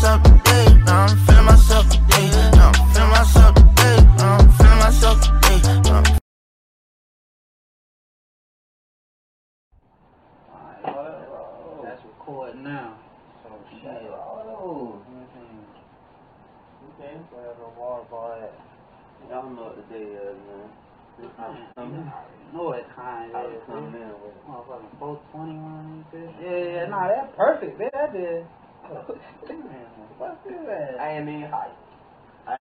myself I ain't even hype.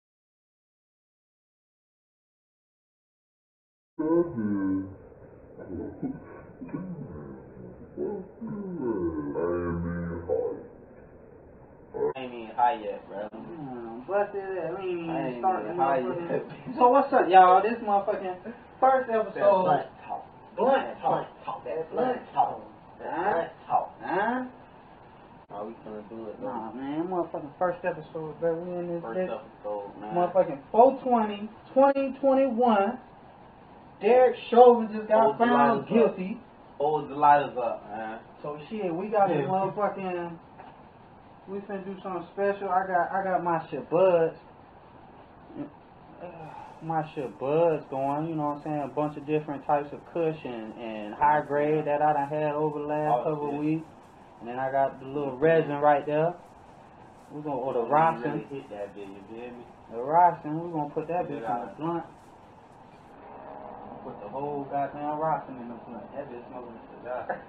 I ain't even high yet, bro. Mm, what's it? We ain't I ain't started even high yet. So what's up, y'all? This motherfucking first episode. blunt talk. Blunt talk. talk. That Blunt blunt talk. That Huh? blunt talk. Huh? How we gonna do it, though? Nah, man, motherfucking first episode, bro. We in this First bitch. episode, man. Motherfucking 420, 2021. Derek Chauvin just got Hold the found lighters up. guilty. Hold the lighters up, man. So shit, we got this motherfucking. We finna do something special. I got I got my shit buds. My shit buds going. You know what I'm saying? A bunch of different types of cushion and high grade that I done had over the last Oh, couple of weeks. And then I got the little resin right there. We're gonna order Don't rosin. Really hit that bitch, you feel me? The rosin. We're gonna put that bitch in out. the blunt. Put the whole goddamn rosin in the blunt. That bitch smoking a cigar.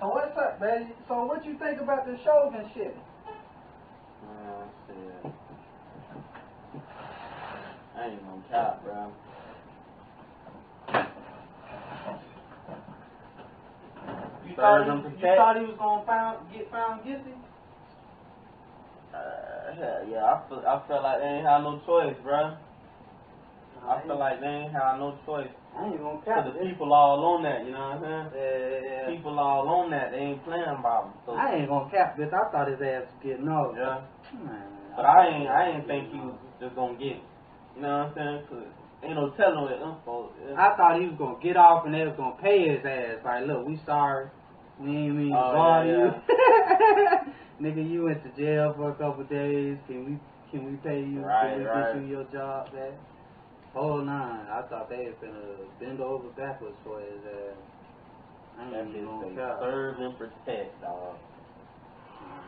So what's up, baby? So what you think about the Chauvin shit? Man, shit. I ain't gonna cap, bro. You thought, he, you thought he was gonna found, get found guilty? Uh, hell yeah, I feel, I felt like they ain't had no choice, bro. I feel like they ain't had no choice. I ain't gonna Cause cap the people all on that, you know what I'm saying? Yeah, yeah, People all on that, they ain't playing about them. So. I ain't gonna cap this. I thought his ass was getting off. yeah. Man, But I ain't, I ain't think he was just gonna get it. You know what I'm saying? Cause ain't no telling what them folks. I thought he was gonna get off and they was gonna pay his ass. Like, look, we sorry. We ain't mean to Oh, bother yeah, you. Nigga, you went to jail for a couple days. Can we can we pay you? Right, can we right. get you your job back? Hold on. I thought they was gonna bend over backwards for his ass. I That ain't even bitch gonna say serve and protect, dog.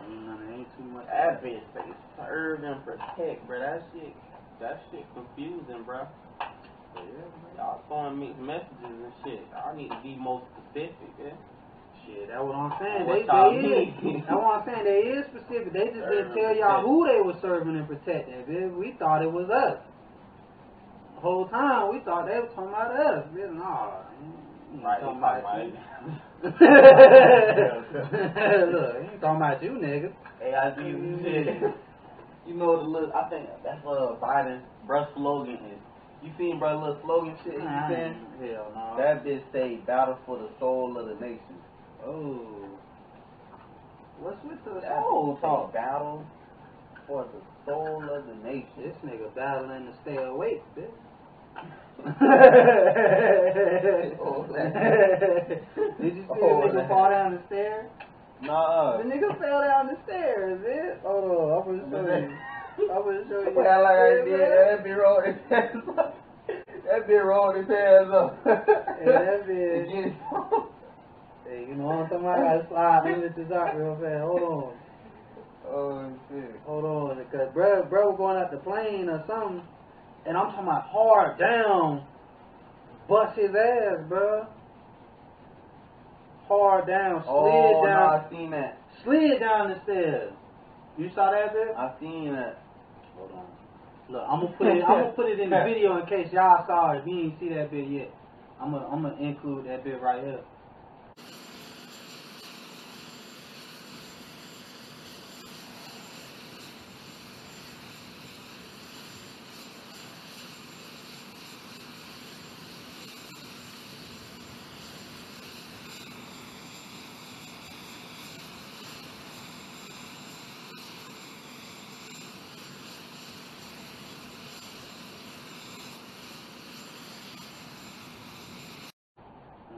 Ain't nothing, ain't too much. That bitch say serve and protect, bro. That shit, that shit confusing, bro. Y'all throwing mixed messages and shit. Y'all need to be more specific, yeah. Shit, that's what I'm saying. They, they is. That's what I'm saying. They is specific. They just didn't tell y'all who they were serving and protecting. bitch. We thought it was us. The whole time we thought they were talking about us. Bitch, nah. Right, talking about about you. Look, he ain't talking about you, nigga. Hey, I you shit. You know the little, I think that's uh Biden's bruh slogan is. You seen bruh little slogan shit? You Nah, seen? Hell no. That bitch say battle for the soul of the nation. Oh. What's with the soul talk? battle for the soul of the nation. This nigga battling to stay awake, bitch. Oh, Did you see Oh, the nigga that. fall down the stairs? Nah. The nigga fell down the stairs, bitch. Hold on, I'm gonna show you. I'm gonna show you. Yeah, like I did. man. That bitch rolled his pants up. That bitch rolled his pants up. Yeah, that bitch. Get it. Hey, you know what I'm talking about? I gotta slide them bitches out real fast. Hold on. oh shit. Hold on, because bro, bro was going out the plane or something, and I'm talking about hard down, bust his ass, bro. Hard down, slid Oh, no, down, I seen that. slid down the stairs. You saw that bit? I seen that. Hold on. Look, I'm gonna put it. I'm gonna put it in the video in case y'all saw it. If you ain't see that bit yet, I'm gonna I'm gonna include that bit right here.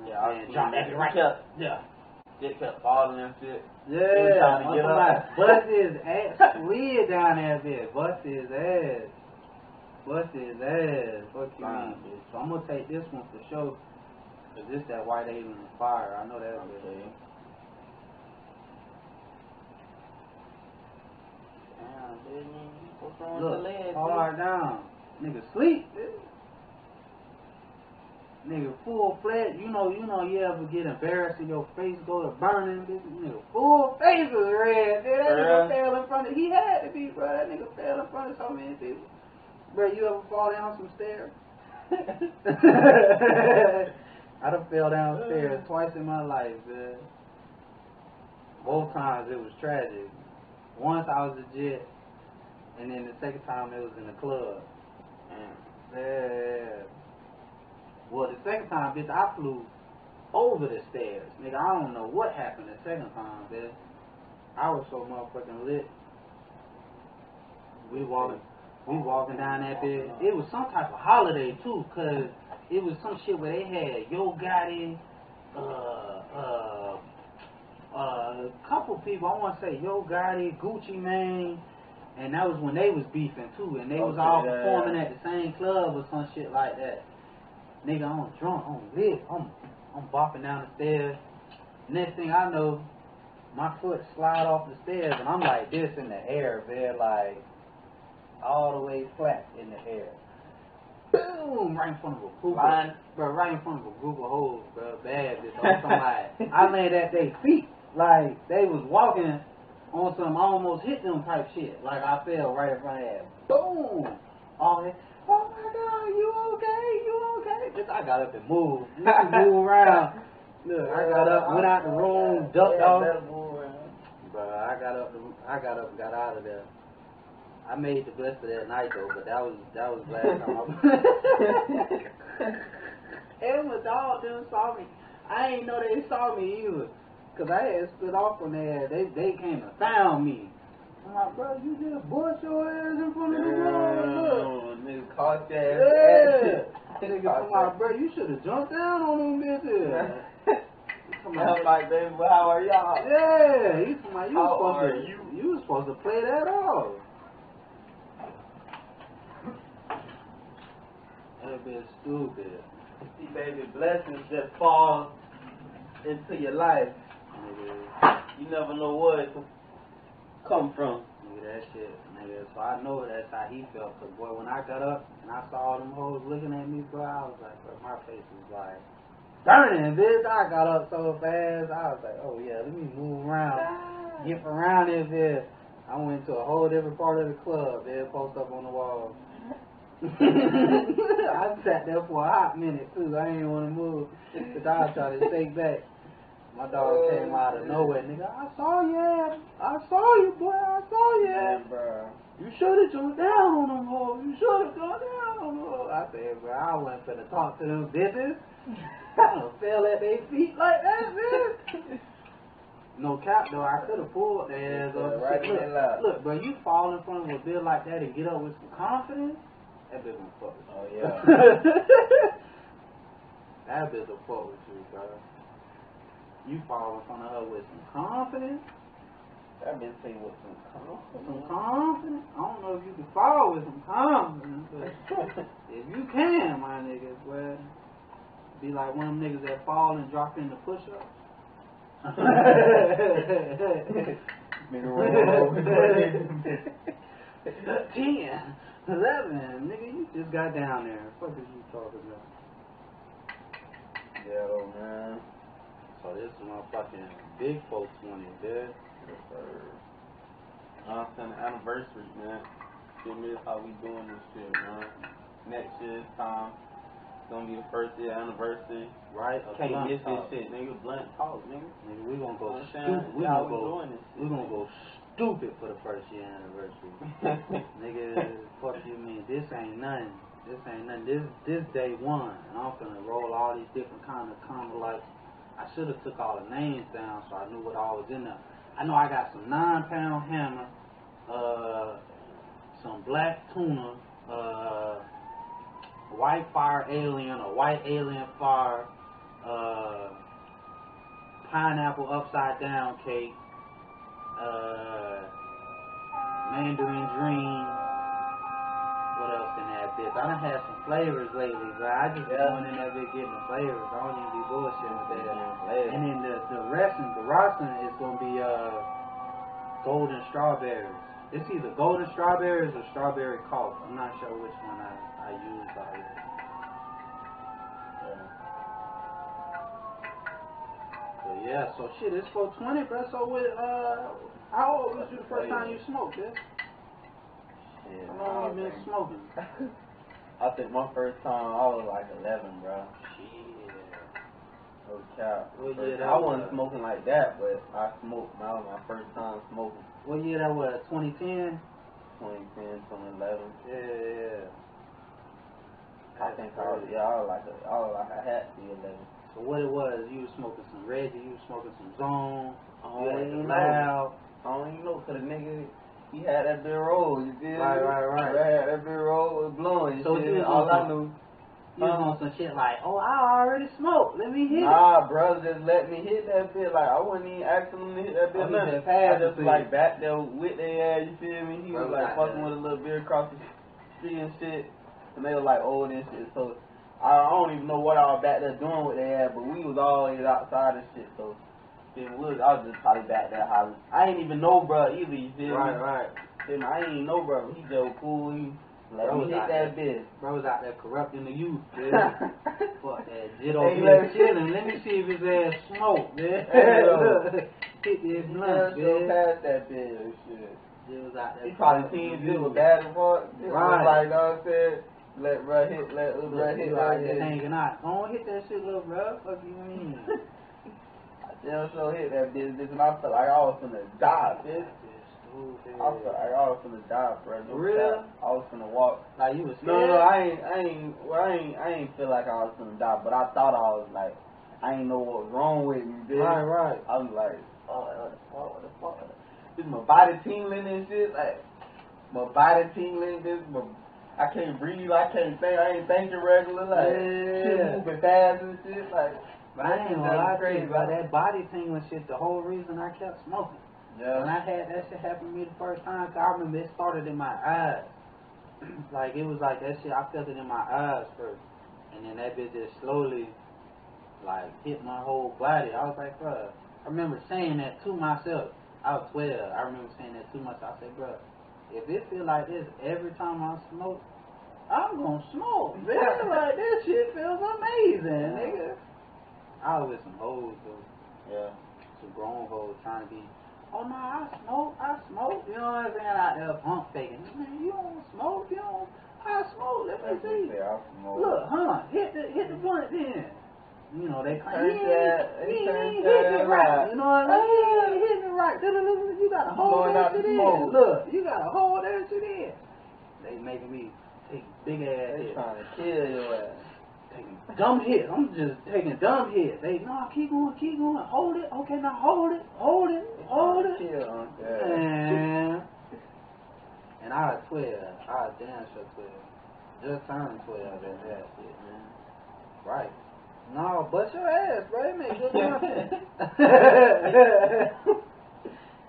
Yeah, I And drop that. that right Yeah. Yeah. Shit kept falling and shit. Yeah, trying to get up. Bust his ass, slid down that bitch. Bust his ass. Bust his ass. Fuck you mean, bitch. So I'm gonna take this one for sure. Cause this that white alien fire. I know that Okay. bitch. Damn, dude, what's wrong with Look, the legs? hard down. Nigga sleep, bitch. Nigga full flat, you know, you know, you ever get embarrassed and your face go to burning, bitch. Nigga full face was red, dude. That nigga fell in front of, he had to be, bro. That nigga fell in front of so many people. Bro, you ever fall down some stairs? I done fell downstairs twice in my life, man. Both times it was tragic. Once I was legit, and then the second time it was in the club. Yeah. Well, the second time, bitch, I flew over the stairs. Nigga, I don't know what happened the second time, bitch. I was so motherfucking lit. We walking, we walking down that bitch. It was some type of holiday too, cause it was some shit where they had Yo Gotti, uh, uh, uh, a couple people. I want to say Yo Gotti, Gucci Mane, and that was when they was beefing too, and they was Okay, all yeah, performing yeah. at the same club or some shit like that. Nigga, I'm drunk, I'm lit, I'm, I'm bopping down the stairs. Next thing I know, my foot slide off the stairs, and I'm like this in the air, man, like all the way flat in the air. Boom! Right in front of a group, Flying. of, bro. Right in front of a group of hoes, bro. Bad bitch. On somebody. I landed at their feet, like they was walking on some almost hit them type shit. Like I fell right in front of that. Boom! All that. Oh my God! You okay? You okay? Bitch, I got up and moved. You can move around. Look, I got up, went out the room, ducked Yeah, off. But I got up, I got up and got out of there. I made the best of that night though, but that was that was the last time. I... and my dog them saw me. I ain't know they saw me either, cause I had split off from there. They they came and found me. I'm like, bro, you just bust your ass in front of the room. Damn, nigga caught your Look. Yeah. Nigga, come on, bro, you should have jumped down on them bitches. Come on. I'm like, baby, well, how are y'all? Yeah, he's my you How was supposed to you? you was supposed to play that off. That bitch stupid. See, baby, blessings that fall into your life. You never know where it can come from. Nigga, that shit, nigga. So I know that's how he felt. Cause boy, when I got up and I saw all them hoes looking at me, bro, I was like, bro, my face was like burning, bitch. I got up so fast. I was like, oh yeah, let me move around, get around this bitch. I went to a whole different part of the club, man. Post up on the wall. I sat there for a hot minute too. I ain't want to move. The dog tried to shake back. My dog uh, came out of nowhere, nigga. I saw you. I saw you, boy. I saw you. ass. bro. You should have jumped down on them hoes. You should have gone down on them hoes. I said, bro, I wasn't finna talk to them bitches. I done fell at their feet like that, man. No cap though, I could have pulled their ass up. Right look, their look, bro, you fall in front of a bill like that and get up with some confidence, that bitch gonna fuck with you. Oh, yeah. that bitch will fuck with you, bro. You fall in front of her with some confidence, I've been seeing with some some confidence. confidence. I don't know if you can fall with some confidence, but if you can, my nigga, well, be like one of them niggas that fall and drop in the push-up. Nigga roll. Ten, eleven, nigga, you just got down there. What is you talking about? Yeah, oh, man. So this is my fucking big folks money, dude. Yes, sir. It's an anniversary, man. Give me how we doing this shit, man. Next year's time, it's gonna be the first year anniversary. Right? A Can't miss this shit, nigga. Blunt talk, nigga. Nigga, we gonna go stupid. We gonna go. doing this We gonna go stupid for the first year anniversary. Nigga, fuck you mean? This ain't nothing. This ain't nothing. This this day one, and I'm gonna roll all these different kind of kind of like. I should have took all the names down so I knew what all was in there. I know I got some nine pound hammer, uh, some black tuna, uh, white fire alien, a white alien fire, uh, pineapple upside down cake, uh, mandarin dream. What else in that? I done had some flavors lately, but I just Yeah. going in there getting the flavors. I don't even be bullshitting with that. Hey. And then the the resting, the roasting is gonna be uh golden strawberries. It's either golden strawberries or strawberry cough. I'm not sure which one I I use. But yeah, so shit, it's 420, bro. So with uh, how old was you the first time you smoked, bitch? Shit, How long you been think- smoking? I think my first time I was like 11, bro. Shit. What First- year I wasn't was? smoking like that, but I smoked. That was my first time smoking. What year that was? 2010. 2010, 2011. Yeah, yeah. I think I was, yeah, I was like, a, I was like, I had to be 11. So what it was? You was smoking some Reggie. You was smoking some Zone. I You don't had even know. loud. I don't even know, cause the nigga, he had that big roll, you did? Right, right, right. He had that big roll blowing, you So feel you All I knew, You was on some shit like, oh, I already smoked. Let me hit it. nah, bro, just let me hit that bit. Like, I wasn't even asking him to hit that bit. Oh, he nothing. just passed I just like you. back there with their ass, you feel me? He Bro, was like fucking that. with a little beer across the street and shit. And they were like oh, old and shit. So, I, I don't even know what I was back there doing with their ass, but we was always outside and shit, so. Feel me? We was, I was just probably back there hollering. I ain't even know, bro, either, you feel Right, me? right. Feel me? I ain't even know, bro. He just cool. He let me hit that bitch. Bro's out there corrupting the youth, man. Fuck that. Jit over here chilling. Let me see if his ass smoke, man. Hey. Hit this He blunt, man. past that bitch and shit. Jit out there. He probably seen this was bad as fuck. Was Right. like, know what I'm saying? Let bro hit, let little bro hit you out there bitch. hanging out. Don't hit that shit, little bro. Fuck you mean? Yeah, so hit that bitch, bitch, and I felt like I was finna die, bitch. Stupid. I felt like I was finna die, bro. No For real? I was gonna walk. Like you was No, scared? no, I ain't, I ain't, well, I ain't, I ain't feel like I was gonna die, but I thought I was like, I ain't know what was wrong with me, bitch. Right, right. I was like, oh, what the fuck, what the fuck? This my body tingling and shit, like, my body tingling, this, my, I can't breathe, I can't think, I ain't thinking regular, like, shit Yeah. moving fast and shit, like, But I ain't gonna That's lie to you, bro. bro. That body tingling shit, the whole reason I kept smoking. When yeah, I had that shit happen to me the first time, 'cause I remember it started in my eyes. like, it was like that shit, I felt it in my eyes first. And then that bitch just slowly, like, hit my whole body. I was like, bro, I remember saying that to myself. I was 12. I remember saying that to myself. I said, bro, if it feel like this every time I smoke, I'm gonna smoke, man. like, this shit feels amazing, nigga. I was with some hoes, though yeah. some grown hoes trying to be, oh no, I smoke, I smoke, you know what I'm saying? Out there pump faking. Man, you don't smoke, you don't, I smoke, let me see. they I smoke. Look, huh, hit the, hit the blunt then. You know, they claim, he that- ain't, he ain't that hitting it right. You know what I mean? He ain't hitting it right. You gotta hold Blowing that shit in. Look, you gotta hold that shit in. They making me take big ass They trying to kill your ass. Taking dumb hits. I'm just taking dumb hits. They, no, keep going, keep going. Hold it. Okay, now hold it, hold it, hold it. Kill, yeah. And, and I was 12. I was damn sure 12. Just turned 12 at that shit, man. Right. No, bust your ass, bro. It make good content.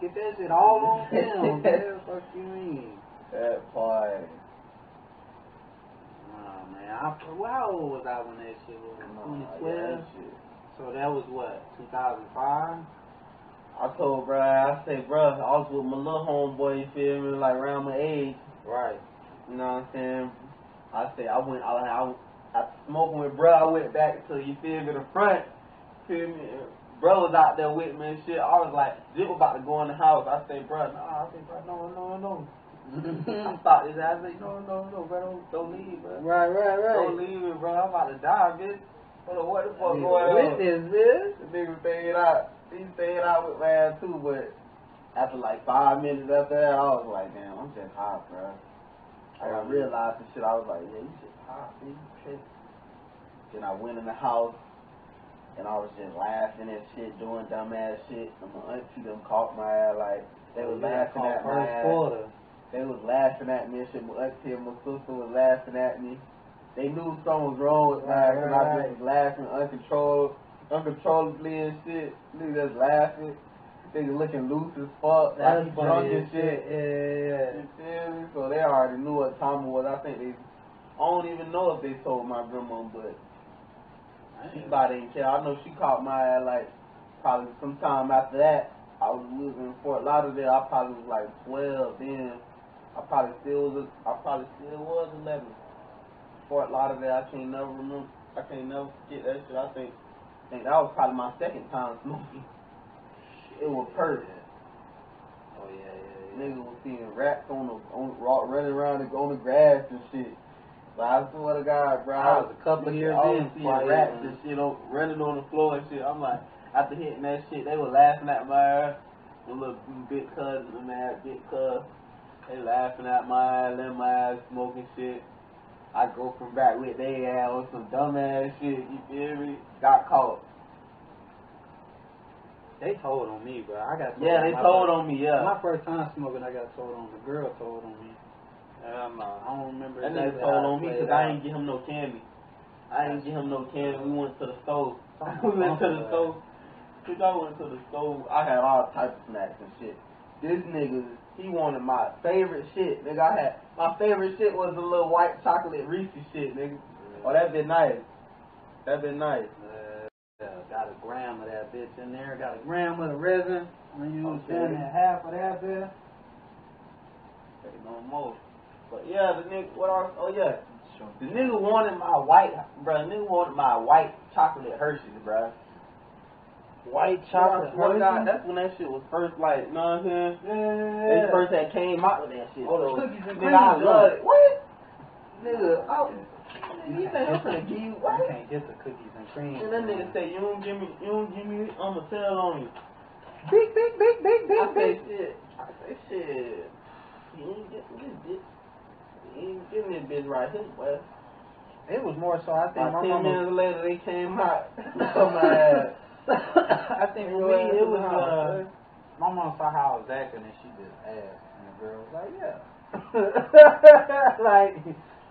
Get that shit all on film, man. Fuck you mean? That part. Oh, man. I, well, how old was I when that shit was? Nah, 2012? yeah, that. So that was what, 2005? I told bro, I say, bro, I was with my little homeboy, you feel me, like around my age. Right. You know what I'm saying? I say I went, I, I, I smoking with bro. I went back to you feel me the front. Feel me? Bro was out there with me and shit. I was like, Zip about to go in the house. I say, bro, nah. I say, bro, no, no, no. Mm-hmm. I stopped his ass. I say, no, no, no, bro, don't, don't leave, bro. Right, right, right. Don't leave me, bro. I'm about to die, bitch. Hold on, what the fuck going on? Witness, bitch. The nigga stayed out. He stayed out with my ass too, but after like five minutes after that, I was like, damn, I'm just high, bro. I got realized and shit. I was like, yeah, you just high, bitch. You. Then I went in the house and I was just laughing and shit, doing dumb ass shit. And my auntie them caught my ass like they was laughing at my ass. quarter. They was laughing at me and shit. My auntie and my sister was laughing at me. They knew something was wrong with my Right, right, I just was laughing uncontrolled. uncontrollably and shit. Nigga just laughing. Nigga looking loose as fuck. That's like drunk and shit. Yeah, yeah, You feel me? So they already knew what time it was. I think they. I don't even know if they told my grandma, but she yeah. about didn't care. I know she caught my ass like probably sometime after that. I was was in Fort Lauderdale. I probably was like twelve then. I probably still was. A, I probably still was eleven. Fort Lauderdale. I can't never remember. I can't never forget that shit. I think. I think that was probably my second time smoking. It was perfect. Oh yeah, yeah, yeah. Niggas was seeing rats on the on raw, running around the, on the grass and shit. But I swear to God, bro, I was a couple of years in seeing rats and shit on, running on the floor and shit. I'm like, after hitting that shit, they were laughing at my ass. The little big cousins and that big cuz, they laughing at my ass, letting my ass smoking shit. I go from back with they ass on some dumb ass shit. You feel me? Got caught. They told on me, bro. I got. Told Yeah, they told first- on me. Yeah. My first time smoking, I got told on. The girl told on me. No. Uh, I don't remember. That nigga told on me because I ain't get him no candy. I didn't get him no candy. We went to the store. We went to the store. Bitch, I went to the store. I had all types of snacks and shit. This nigga, he wanted my favorite shit, nigga. I had my favorite shit was the little white chocolate Reese's shit, nigga. Oh, that been nice. That been nice. Uh, yeah, got a gram of that bitch in there. Got a gram of the resin. When you Okay. that half of that bitch. Say no more. But yeah, the nigga, what else? Oh yeah, the nigga wanted my white, bruh. The nigga wanted my white chocolate Hershey's, bruh. White Chocolate. chocolate. Swear God, that's when that shit was first like, you know what I'm saying? Yeah. They first had came out with that shit. Oh, the so, cookies and nigga, I cream love it. What? Nigga, I, You you think I'm gonna give you You can't get the cookies and cream. And that nigga say, you don't give me, you don't give me, I'ma tell on you. big, big, big, big, big, I say big. shit. I say shit. He ain't getting this bitch. He ain't getting this bitch right here, boy. It was more so. I think About my ten mama. minutes later, they came out. Oh, on my ass. I think for me, it was uh, my mom saw how I was acting and she just asked, and the girl was like, "Yeah." like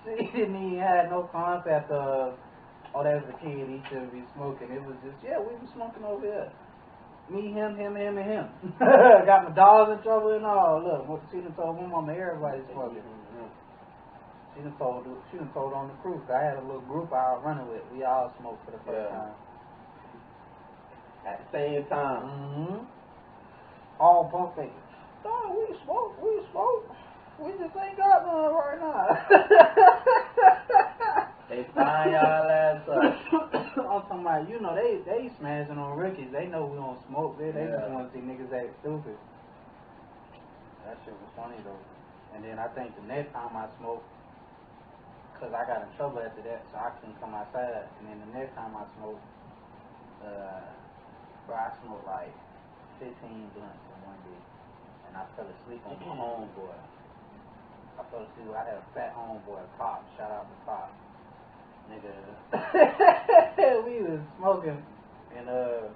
she didn't even have no concept of, "Oh, that's a kid. He shouldn't be smoking." It was just, "Yeah, we was smoking over here." Me, him, him, him, and him. Got my dogs in trouble and all. Look, what she done told my mama everybody's smoking. She done told she done told on the crew. 'cause I had a little group I was running with. We all smoked for the first Yeah. time. At the same time. Mm-hmm. All pump fakers. No, we smoke, we smoke. We just ain't got none right now. They find y'all ass up. I'm talking about, you know, they they smashing on rookies. They know we don't smoke. They they just want to see niggas act stupid. That shit was funny though. And then I think the next time I smoked, cause I got in trouble after that, so I couldn't come outside. And then the next time I smoked, uh, bro, I smoked like 15 blunts in one day, and I fell asleep on my homeboy. I fell asleep. I had a fat homeboy, Pop. Shout out to Pop. Nigga, we was smoking, and uh,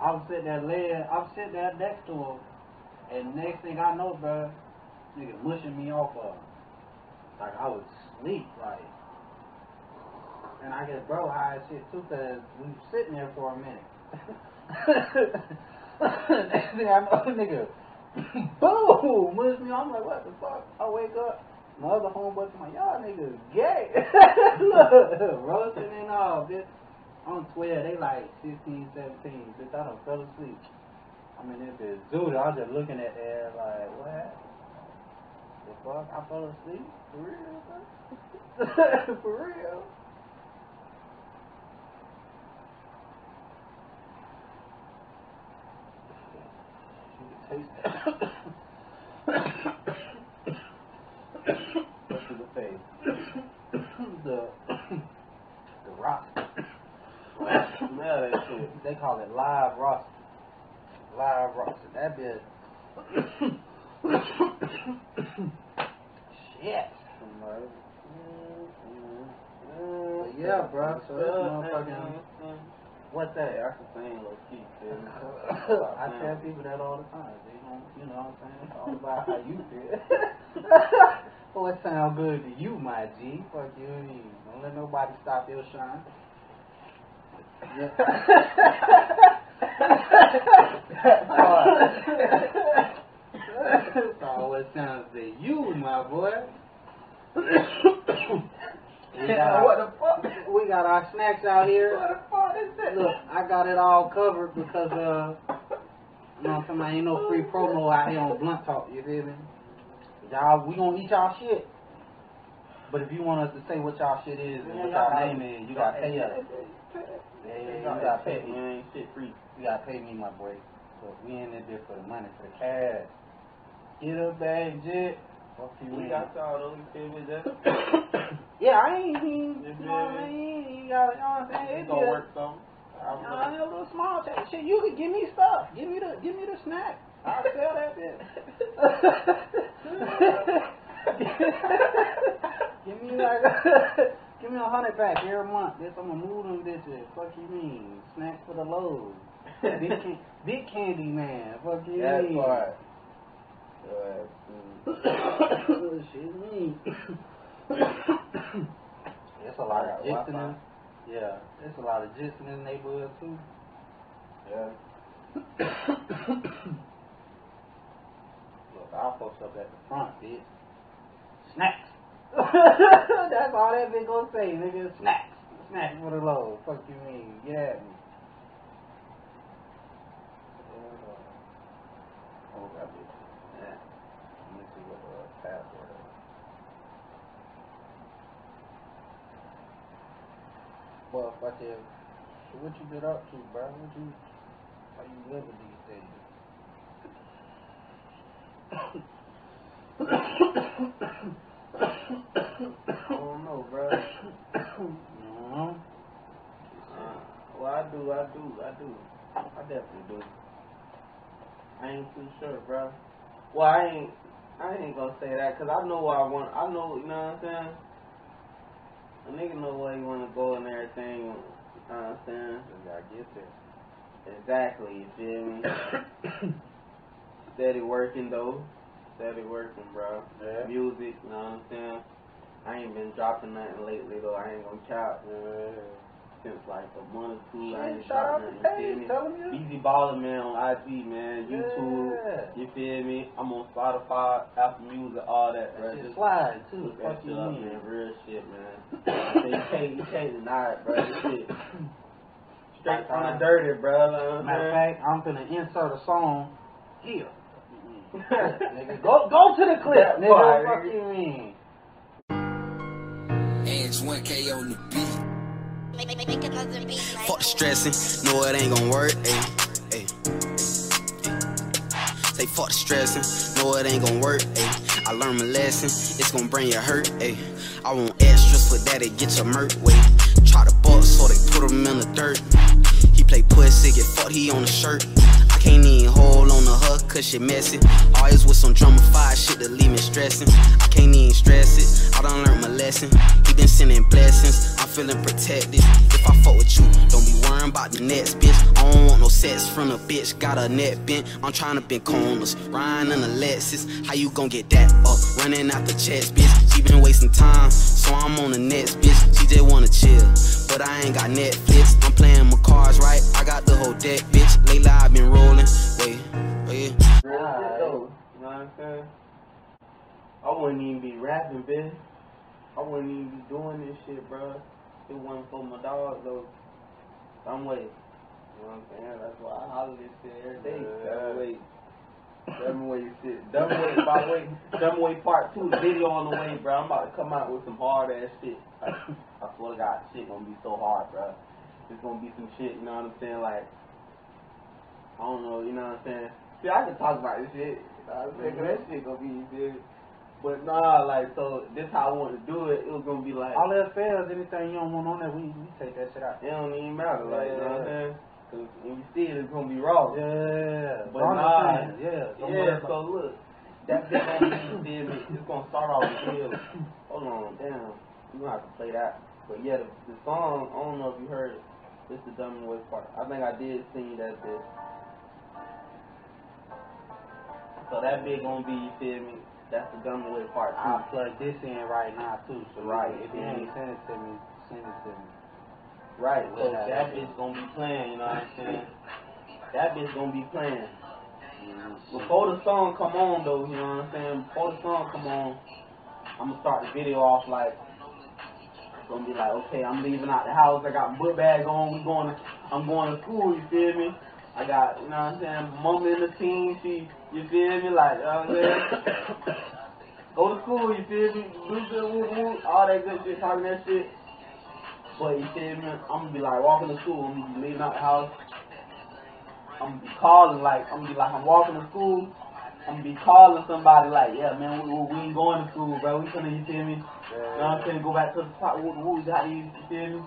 I was sitting there laying. I was sitting there next to him, and next thing I know, bro, nigga mushing me off of. Like I was asleep, like. And I get bro high as shit too, cause we sitting there for a minute. Next thing I know, nigga, boom, mush me. I'm like, what the fuck? I wake up. My other homeboy to my y'all niggas gay. Look, roasting and all, bitch. I'm 12, they like 16, 17. Bitch, I done fell asleep. I mean, this bitch zooted. I was just looking at that like, what? The fuck? I fell asleep? For real? For real? What's to the face? the the. Smell that shit. They call it live roast. Live roast. That bitch. Shit. But yeah, bro. So this motherfucking. What's that? That's the thing, low key. I tell people that all the time. They don't, you know what I'm saying? It's all about how you feel. What sound good to you, my G? Fuck you you. Don't let nobody stop your shine. it's always comes to you, my boy. we, got what the fuck? we got our snacks out here. What the fuck Look, I got it all covered because uh, you know saying? Ain't no free promo out here on Blunt Talk. You feel me? Y'all, we gonna eat y'all shit. But if you want us to say what y'all shit is and what y'all name is, you gotta pay us. Yeah, yeah, you gotta pay me. Ain't shit free. You gotta pay me, my boy. So we ain't in there for the money, for the cash. Get up, bag, jet. Fuck We got y'all though, you feel me? That's yeah, I ain't, even- You you know what I mean? You got, you know what I'm saying? it's gonna work some. I'm Uh, a little small check. Shit, you could give me stuff. Give me the give me the snack. I'll sell that bitch. give me like give me a hundred pack every month. This I'm gonna move them bitches. Fuck you mean? Snacks for the load. big, can- big candy man. Fuck you That mean? part. Shit me. It's a lot of gist in this. Yeah, it's a lot of gist in this neighborhood too. Yeah. Look, our folks up at the front, bitch. Snacks. That's all that bitch gonna say, nigga. Snacks. Snacks for the low. Fuck you mean? Get at me. Oh, that bitch. Yeah. Let me see what the password is. Well, fuck it. So what you get up to, bro? What you, how you living these days? I don't know, bro. no. Uh, well, I do, I do, I do. I definitely do. I ain't too sure, bro. Well, I ain't, I ain't gonna say that, cause I know where I want. I know, you know what I'm saying. A nigga know where he wanna go and everything. You know what I'm saying? Just gotta get there. Exactly. You feel me? Steady working though. Steady working, bro. Yeah. Music, you know what I'm saying. I ain't been dropping nothing lately though. I ain't gonna cap. Yeah. Since like a month or two. I ain't Shit, shout out dropped to nothing, you feel me? Tell him you. Easy Baller Man on IG, man, YouTube. Yeah. You feel me? I'm on Spotify, Apple Music, all that, bro. That shit Just slide too. look that Fuck shit you up, mean? man. Real shit, man. you can't, you can't deny it, bro. This shit straight from the dirty, bro. Know Matter of fact, I'm gonna insert a song here. nigga, go go to the clip, That nigga. part, Fuck nigga. you mean? Edge 1K on the beat. Fuck the stressing, no it ain't gon' work. Ayy, ayy. Say fuck the stressing, no it ain't gon' work. Ayy, I learned my lesson, it's gon' bring you hurt. Ayy, I want extras for that, it get your murk. Wait, try to buck so they put him in the dirt. He play pussy, get fucked, he on the shirt. Can't even hold on to her, cause she messy. Always with some drummified shit to leave me stressing. I can't even stress it, I done learned my lesson. He been sending blessings, I'm feeling protected. If I fuck with you, don't be worrying about the next bitch. I don't want no sex from the bitch, got a net bent. I'm trying to bend corners, riding in a Lexus. How you gon' get that up? Running out the chest, bitch. She been wasting time, so I'm on the next bitch. She just wanna chill, but I ain't got Netflix. I'm playing my cards right, I got the whole deck, bitch. Lately I've been rolling. Wait, wait. Real shit. You know what I'm saying? I wouldn't even be rapping, bitch. I wouldn't even be doing this shit, bro. It wasn't for my dog, though. Some way. You know what I'm saying? That's why I holler this shit every day. Yeah. Dumb way. Dumb way shit. Dumb way, by the way. Dumb way part two. The video on the way, bro. I'm about to come out with some hard ass shit. Like, I swear to God, shit gonna be so hard, bro. It's gonna be some shit, you know what I'm saying? Like, I don't know, you know what I'm saying? See, I can talk about this shit. You know what I'm saying? that mm-hmm. shit gonna be, you? But nah, like, so this how I want to do it. It was gonna be like, All else fails, anything you don't want on there, we we take that shit out. it don't even matter, like, you know what I'm saying? Cause when you see it, it's gonna be raw. Yeah, But I'm nah, saying, yeah, Yeah, so look, that you feel me? It's gonna start off with real. Hold on, damn. You gonna have to play that. But yeah, the, the song, I don't know if you heard it. It's the dumb way part. I think I did sing that bitch. So that bit gonna be, you feel me? That's the dumb way part too. I'll plug this in right now too. So Right, if you ain't send it to me, send it to me. Right, so that happen. bitch gonna be playing, you know what I'm saying? That bitch gonna be playing. Before the song come on though, you know what I'm saying? Before the song come on, I'm gonna start the video off like it's gonna be like, okay, I'm leaving out the house, I got my book bag on, we going to I'm going to school, you feel me? I got, you know what I'm saying, mama in the team, she you feel me, like uh yeah. Go to school, you feel me? Do good, woo, woo, all that good shit, talking that shit. But you feel me? I'm gonna be like walking to school. I'm gonna be leaving out the house. I'm gonna be calling like I'm gonna be like I'm walking to school. I'm gonna be calling somebody like, yeah, man, we, we, we ain't going to school, bro. We finna, you feel me? You know what I'm saying? Go back to the spot. Woo, woo, got these, you feel me?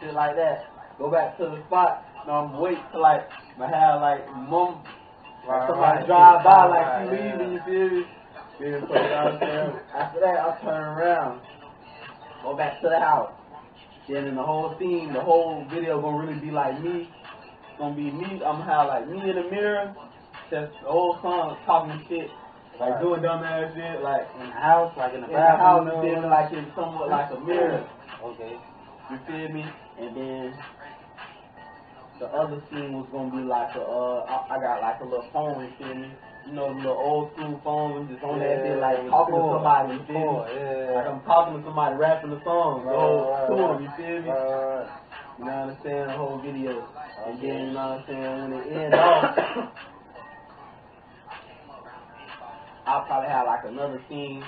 Shit like that. Go back to the spot. You know, I'm wait till like I have like mom, Right, somebody right. drive by like Right, she yeah. leaving. You feel me? Then so, you know what I'm saying? After that, I turn around, go back to the house. Then in the whole scene, the whole video gonna really be like me. It's gonna be me. I'm gonna have like me in the mirror, just the whole song talking shit, like Right. doing dumb ass shit, like In the house, like in the in the house, bathroom. then like in somewhat like a mirror. Okay. You feel me? And then the other scene was gonna be like a, uh, I, I got like a little phone. You feel me? You know, the old school phone, just on that bit, like talking to somebody. You feel me? Yeah. Like I'm talking to somebody, rapping the song, Right, whole right, right. you feel me? Uh, You know what I'm saying? The whole video. And then, you know what I'm saying, when it end off, I'll probably have like another scene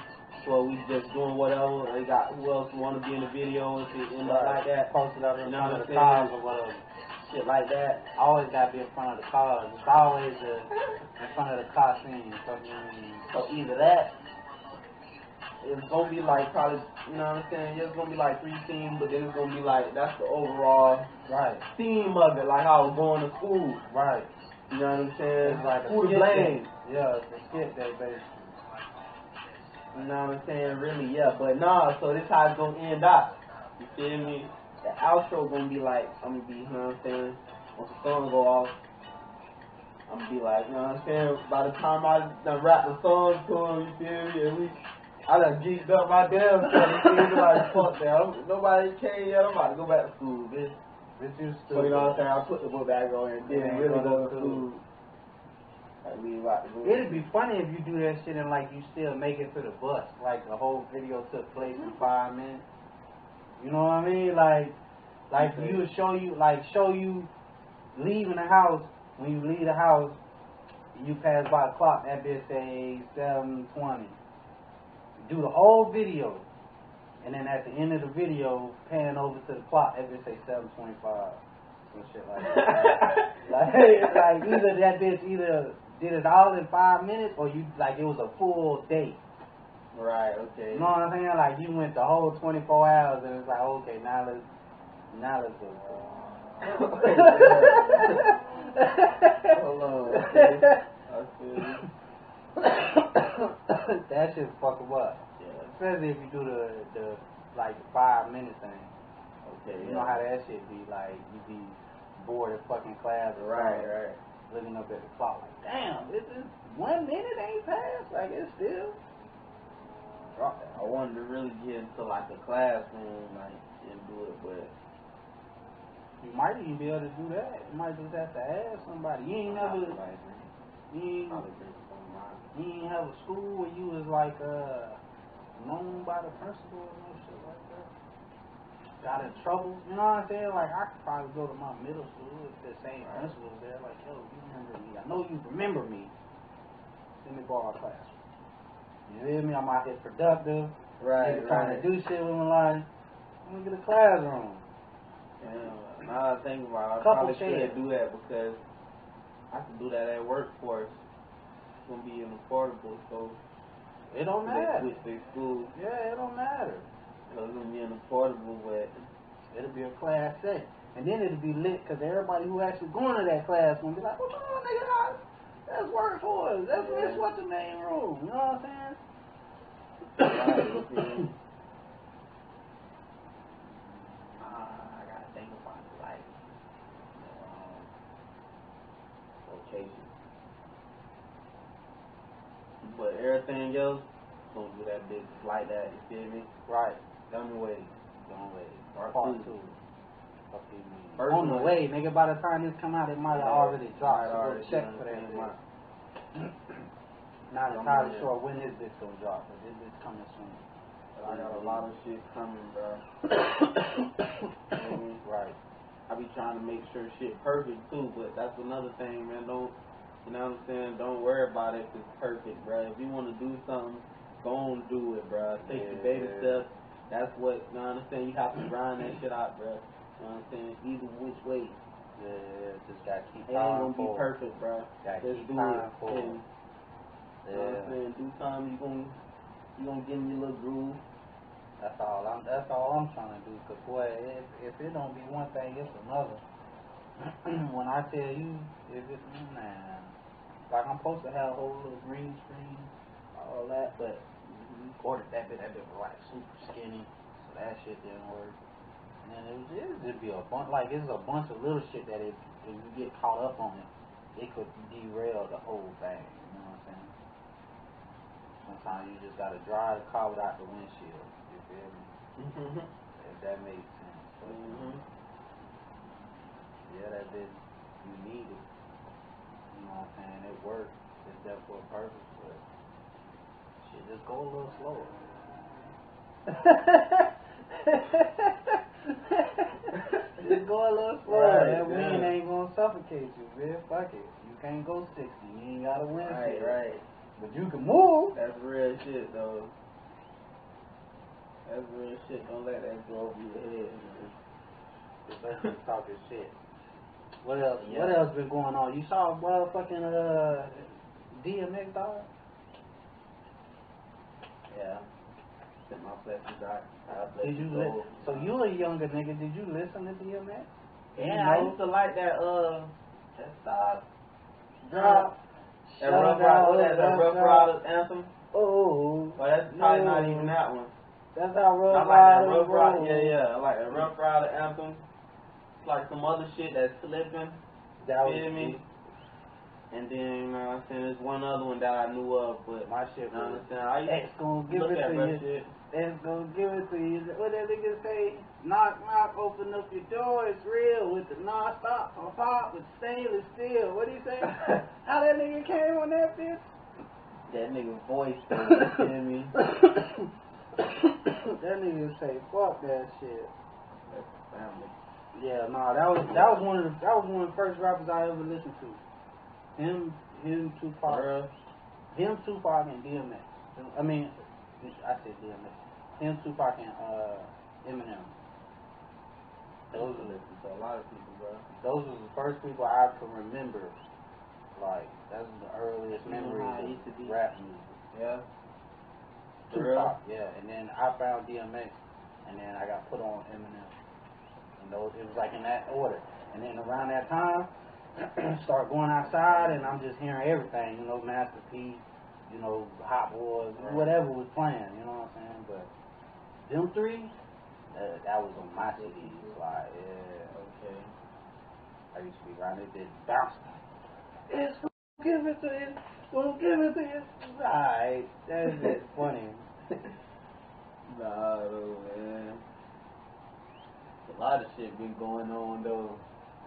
where we just doing whatever. They got who else want to be in the video and shit, end up like that. Post it up in You know what the I'm cars or whatever. Shit like that. Always gotta be in front of the cars. It's always the in front of the car scene. Fucking So either that, it's gonna be like probably, you know what I'm saying? It's gonna be like three scenes, but then it's gonna be like that's the overall right, theme of it. Like I was going to school. right. You know what I'm saying? It's like Who to blame? Yeah, it's a skit day, baby. You know what I'm saying? Really, yeah. But nah, so this how it's gonna end up. You feel me? The outro gonna be like, I'm gonna be, you know what I'm saying? Once the song go off, I'm gonna be like, you know what I'm saying? By the time I done rap the song to him, you feel me? And we, I done geeked up my damn self. You feel me? Like, fuck that. I'm, nobody came yet. I'm about to go back to school, bitch. Bitch, you So you know what I'm saying? I put the book bag on and then Yeah, really go to school. Like, leave out the room. It'd be funny if you do that shit and like you still make it to the bus. Like the whole video took place in five minutes. You know what I mean? Like, like Okay. you show you, like show you leaving the house. When you leave the house, you pass by the clock. That bitch say seven twenty. Do the whole video, and then at the end of the video, pan over to the clock. That bitch say seven twenty five. Some shit like that. like, like either that bitch either did it all in five minutes or you like it was a full day. Right, okay. You know what I'm saying? Like you went the whole 24 hours and it's like okay now let's now let's go. Hold on. Okay. That shit's fucking up. Yeah. Especially if you do the the like the five minute thing. Okay. You know how that shit be like you be bored of fucking class or Right, something, right. looking up at the clock like damn this is one minute ain't passed like it's still I wanted to really get into like the classroom, like, and do it, but You might even be able to do that. You might just have to ask somebody. You ain't never, you ain't, probably bring some of mine. you ain't have a school where you was like uh known by the principal or no shit like that. Got in trouble. You know what I'm saying? Like I could probably go to my middle school if the same principal's there. Like, yo, you remember me? I know you remember me. Let me borrow a class. You feel me? I'm out here productive. Right, nigga trying right. to do shit with my life. I'm gonna get a classroom. Yeah, now I think about it, I probably should do that because I can do that at workforce. It's gonna be unaffordable, so It don't they matter. switch their school. Yeah, it don't matter. So it's gonna be unaffordable, but It'll be a class set. And then it'll be lit because everybody who actually going to that class will be like, what you doing, nigga? That's workforce. That's Yeah. that's What's the name room. You know what I'm saying? Uh, I gotta think about it. Like, um, location. But everything else, gonna do that bitch just like that, you feel me? right. Dummy way. Dumb way. Part Part two. two. Fuck you mean? First On the way, nigga. By the time this come out, it might have Yeah, already dropped. So already go check for that. out. Not entirely sure when this bitch gonna drop, but this bitch coming soon. I got a lot of shit coming, bro. You know what I mean? Right. I be trying to make sure shit perfect too, but that's another thing, man. Don't you know what I'm saying? Don't worry about it if it's perfect, bro. If you want to do something, go on do it, bro. Take the baby Yeah. steps. That's what you know what I'm saying. You have to grind that shit out, bro. You know what I'm saying? Either which way, Yeah, just gotta keep it ain't gonna be perfect, bro. Gotta Just keep do time it. forward. And, you know what I'm saying? Do time. You gonna you gonna get in your little groove. that's all. I'm. That's all I'm trying to do. Cause boy, if if it don't be one thing, it's another. when I tell you, if it man, like I'm supposed to have a whole little green screen, all that, but ordered that bit. That bit was like super skinny, so that shit didn't work. And then it, it'd just be a bunch like it's a bunch of little shit that if if you get caught up on it, it could derail the whole thing. You know what I'm saying? Sometimes you just gotta drive the car without the windshield. You feel me? Mm-hmm. If that makes sense. But, Mm-hmm. Yeah, that bit you need it. You know what I'm saying? It works. It's there for a purpose, but shit, just go a little slower. just go a little slower. Right, that wind yeah. ain't gonna suffocate you, man. Fuck it. You can't go 60. You ain't got a wind Right, right. But you can move. That's real shit, though. That's real shit. Don't let that go over your head, man. Especially talking shit. What else? Yeah. What else been going on? You saw a motherfucking uh DMX dog? Yeah. Sit my out. God bless Did you li- so you a younger nigga? Did you listen to DMX? Yeah, I used to like that, uh, that stop. Drop. That Rough that, that Ruff Ryders anthem. Oh, But that's probably not even that one. that's how I like that Ruff Ryder, yeah, yeah. I like that Ruff Ryder anthem. It's like some other shit that's slipping. That was Feel me? And then, you know what I'm saying, there's one other one that I knew of, but My shit you know was. what I'm saying? I used gonna give look it at to you. shit. X gonna give it to you. What that nigga say? Knock, knock, open up your door. It's real with the non-stop pop pop with stainless steel. What he say? How that nigga came on that bitch? That nigga voice, though, you feel me? that nigga say fuck that shit. Family. Yeah, nah, that was that was one of the that was one of the first rappers I ever listened to. Him, him, Tupac, Bruh. him, Tupac, and DMX. I mean, I said DMX. Him, Tupac, and uh, Eminem. I used to to a lot of people, bro. Those was the first people I can remember. Like that's the earliest memories of to be? rap music. Yeah. Tupac, yeah, and then I found DMX, and then I got put on Eminem. And those, it was like in that order. And then around that time, start going outside, and I'm just hearing everything. You know, Master P, you know, Hot Boys, Right. whatever was playing. You know what I'm saying? But them three, that, that was on my CD. Like, yeah, Okay. I used to be around it, did bounce. It's gonna give it to you. Gonna give it to you. Alright, that is just funny. Nah, man. A lot of shit been going on though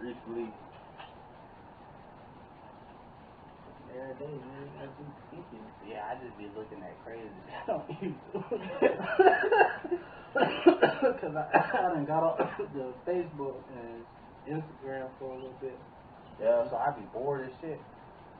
recently. Every day, man. I be thinking. Yeah, I just be looking at crazy shit on YouTube. Cause I, I done got off the Facebook and Instagram for a little bit. Yeah. So I be bored as shit.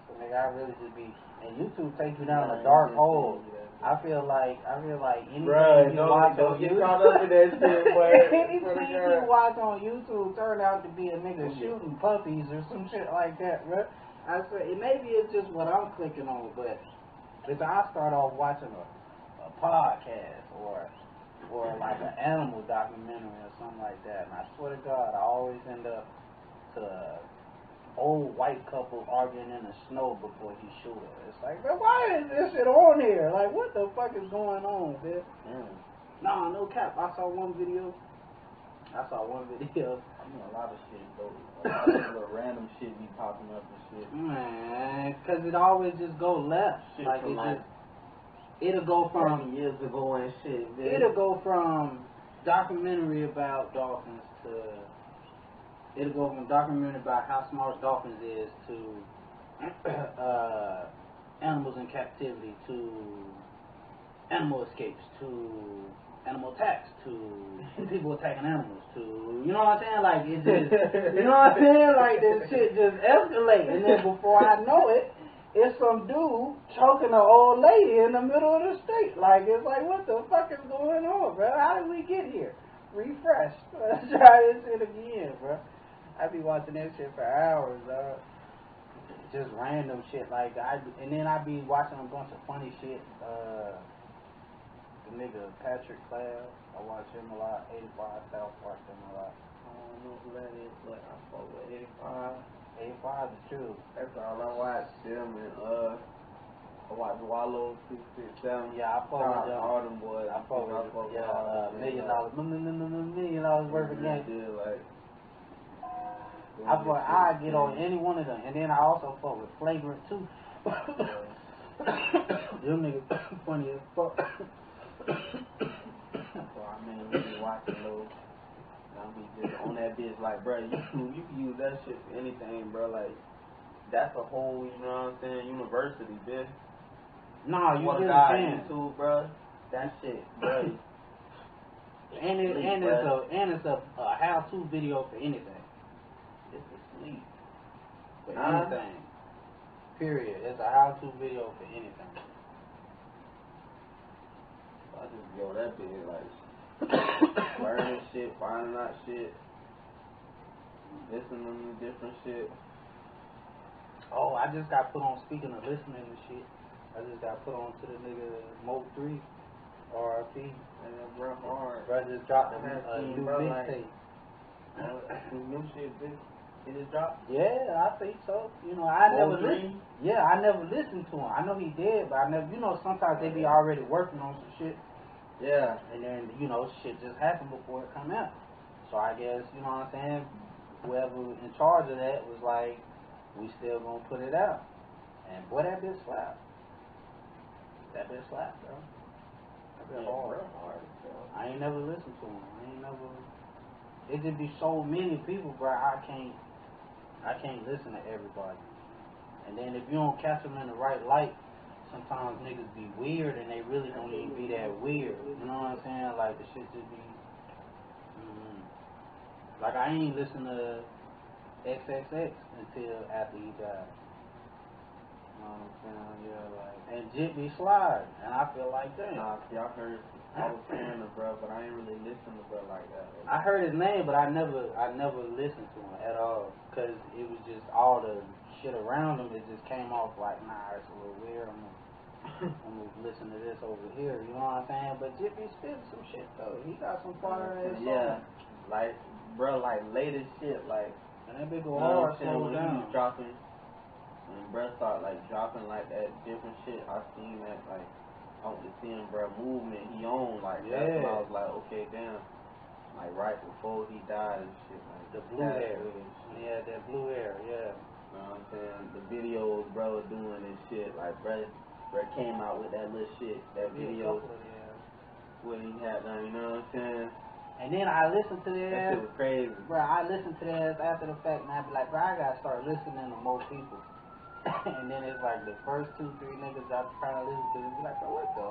So nigga, I really just be and YouTube takes you down a dark hole. I feel like I feel like anything Bruh, you don't- watch don't on YouTube, up in that shit, boy. anything you watch on YouTube turn out to be a nigga shooting puppies or some shit like that, bruh. I swear, it, maybe it's just what I'm clicking on, but if I start off watching a, a podcast or or like an animal documentary or something like that, and I swear to God, I always end up to old white couple arguing in the snow before he shoot her. It's like, man, why is this shit on here? Like, what the fuck is going on, bitch? Mm. Nah, no cap. I saw one video. I saw one video. I mean, a lot of shit though. A lot of little random shit be popping up and shit. Man, cause it always just go left. Shit like from it like just, it'll go from from years ago and shit. man. it'll go from documentary about dolphins to it'll go from documentary about how smart dolphins is to uh, animals in captivity to animal escapes to animal attacks to people attacking animals to you know what I'm saying? Like it just you know what I'm saying? Like this shit just escalate and then before I know it, it's some dude choking an old lady in the middle of the street. Like it's like what the fuck is going on, bro? How did we get here? Refresh. Let's try this shit again, bro. I be watching that shit for hours, dog. Just random shit like I, and then I be watching a bunch of funny shit. Uh, the nigga Patrick Cloud, I watch him a lot. 85 South Park him a lot. I don't know who that is, but I fuck with 85. 85 is true. That's all I watch. Them and uh, I watch Wallo six six seven. Yeah, I fuck with them. all them boys. I fuck with fuck yeah, uh, them million dollars, million dollars worth of game. Yeah, like. I fuck, I get on any one of them, and then I also fuck with Flagrant too. them niggas funny as fuck. So I mean, we be watching those. and I be just on that bitch like, bro, you can you can use that shit for anything, bro. Like, that's a whole, you know what I'm saying, university, bitch. Nah, you what a really guy can. YouTube, bro. That shit, bro. And it, Sleep, and it's a and it's a, a how-to video for anything. it's asleep. For Huh? anything. Period. It's a how-to video for anything. I just go that bitch like learning shit, finding out shit, listening to different shit. Oh, I just got put on. Speaking of listening to shit, I just got put on to the nigga Mo Three, RP. And that bro hard. Bro just dropped a, I have a seen, new like- mixtape. New shit, bitch. It just dropped. Yeah, I think so. You know, I Mo never listened. Yeah, I never listened to him. I know he did, but I never. You know, sometimes they be already working on some shit. Yeah. and then you know shit just happened before it come out. So I guess you know what I'm saying. Whoever in charge of that was like, we still gonna put it out, and boy that bitch slap. That bitch slap, bro. That bitch Yeah, hard. hard, bro. I ain't never listened to him. I ain't never. It just be so many people, bro. I can't. I can't listen to everybody. And then if you don't catch them in the right light, sometimes niggas be weird and they really don't even be that weird. You know what I'm saying? Like the shit just be. mm Like I ain't listen to XXX until after he died. You know what I'm saying? Yeah, like and Jit slide, and I feel like damn. Nah, see, I heard, I was hearing the bro, but I ain't really listen to bro like that. I heard his name, but I never, I never listened to him at all, cause it was just all the shit around him. It just came off like, nah, it's a little weird. I'm gonna, I'm gonna listen to this over here. You know what I'm saying? But Jiffy spit some shit though. He got some fire yeah, like, bro, like latest shit, like, and that big old hard slow when he was dropping, when bro start like dropping like that different shit, I seen that like, I was seeing bro movement he on, like, that's when I was like, okay, damn, like right before he died and shit, like, The blue hair. Yeah, that blue hair. Yeah. You know what I'm saying? The videos bro doing and shit, like bro, bro came out with that little shit, that video couple what he had done, you know what I'm saying? And then I listened to That that. shit was crazy. Bro, I listen to that after the fact, and I be like, bro, I gotta start listening to more people. and then it's like the first two, three niggas I try to listen to, be like, bro, what the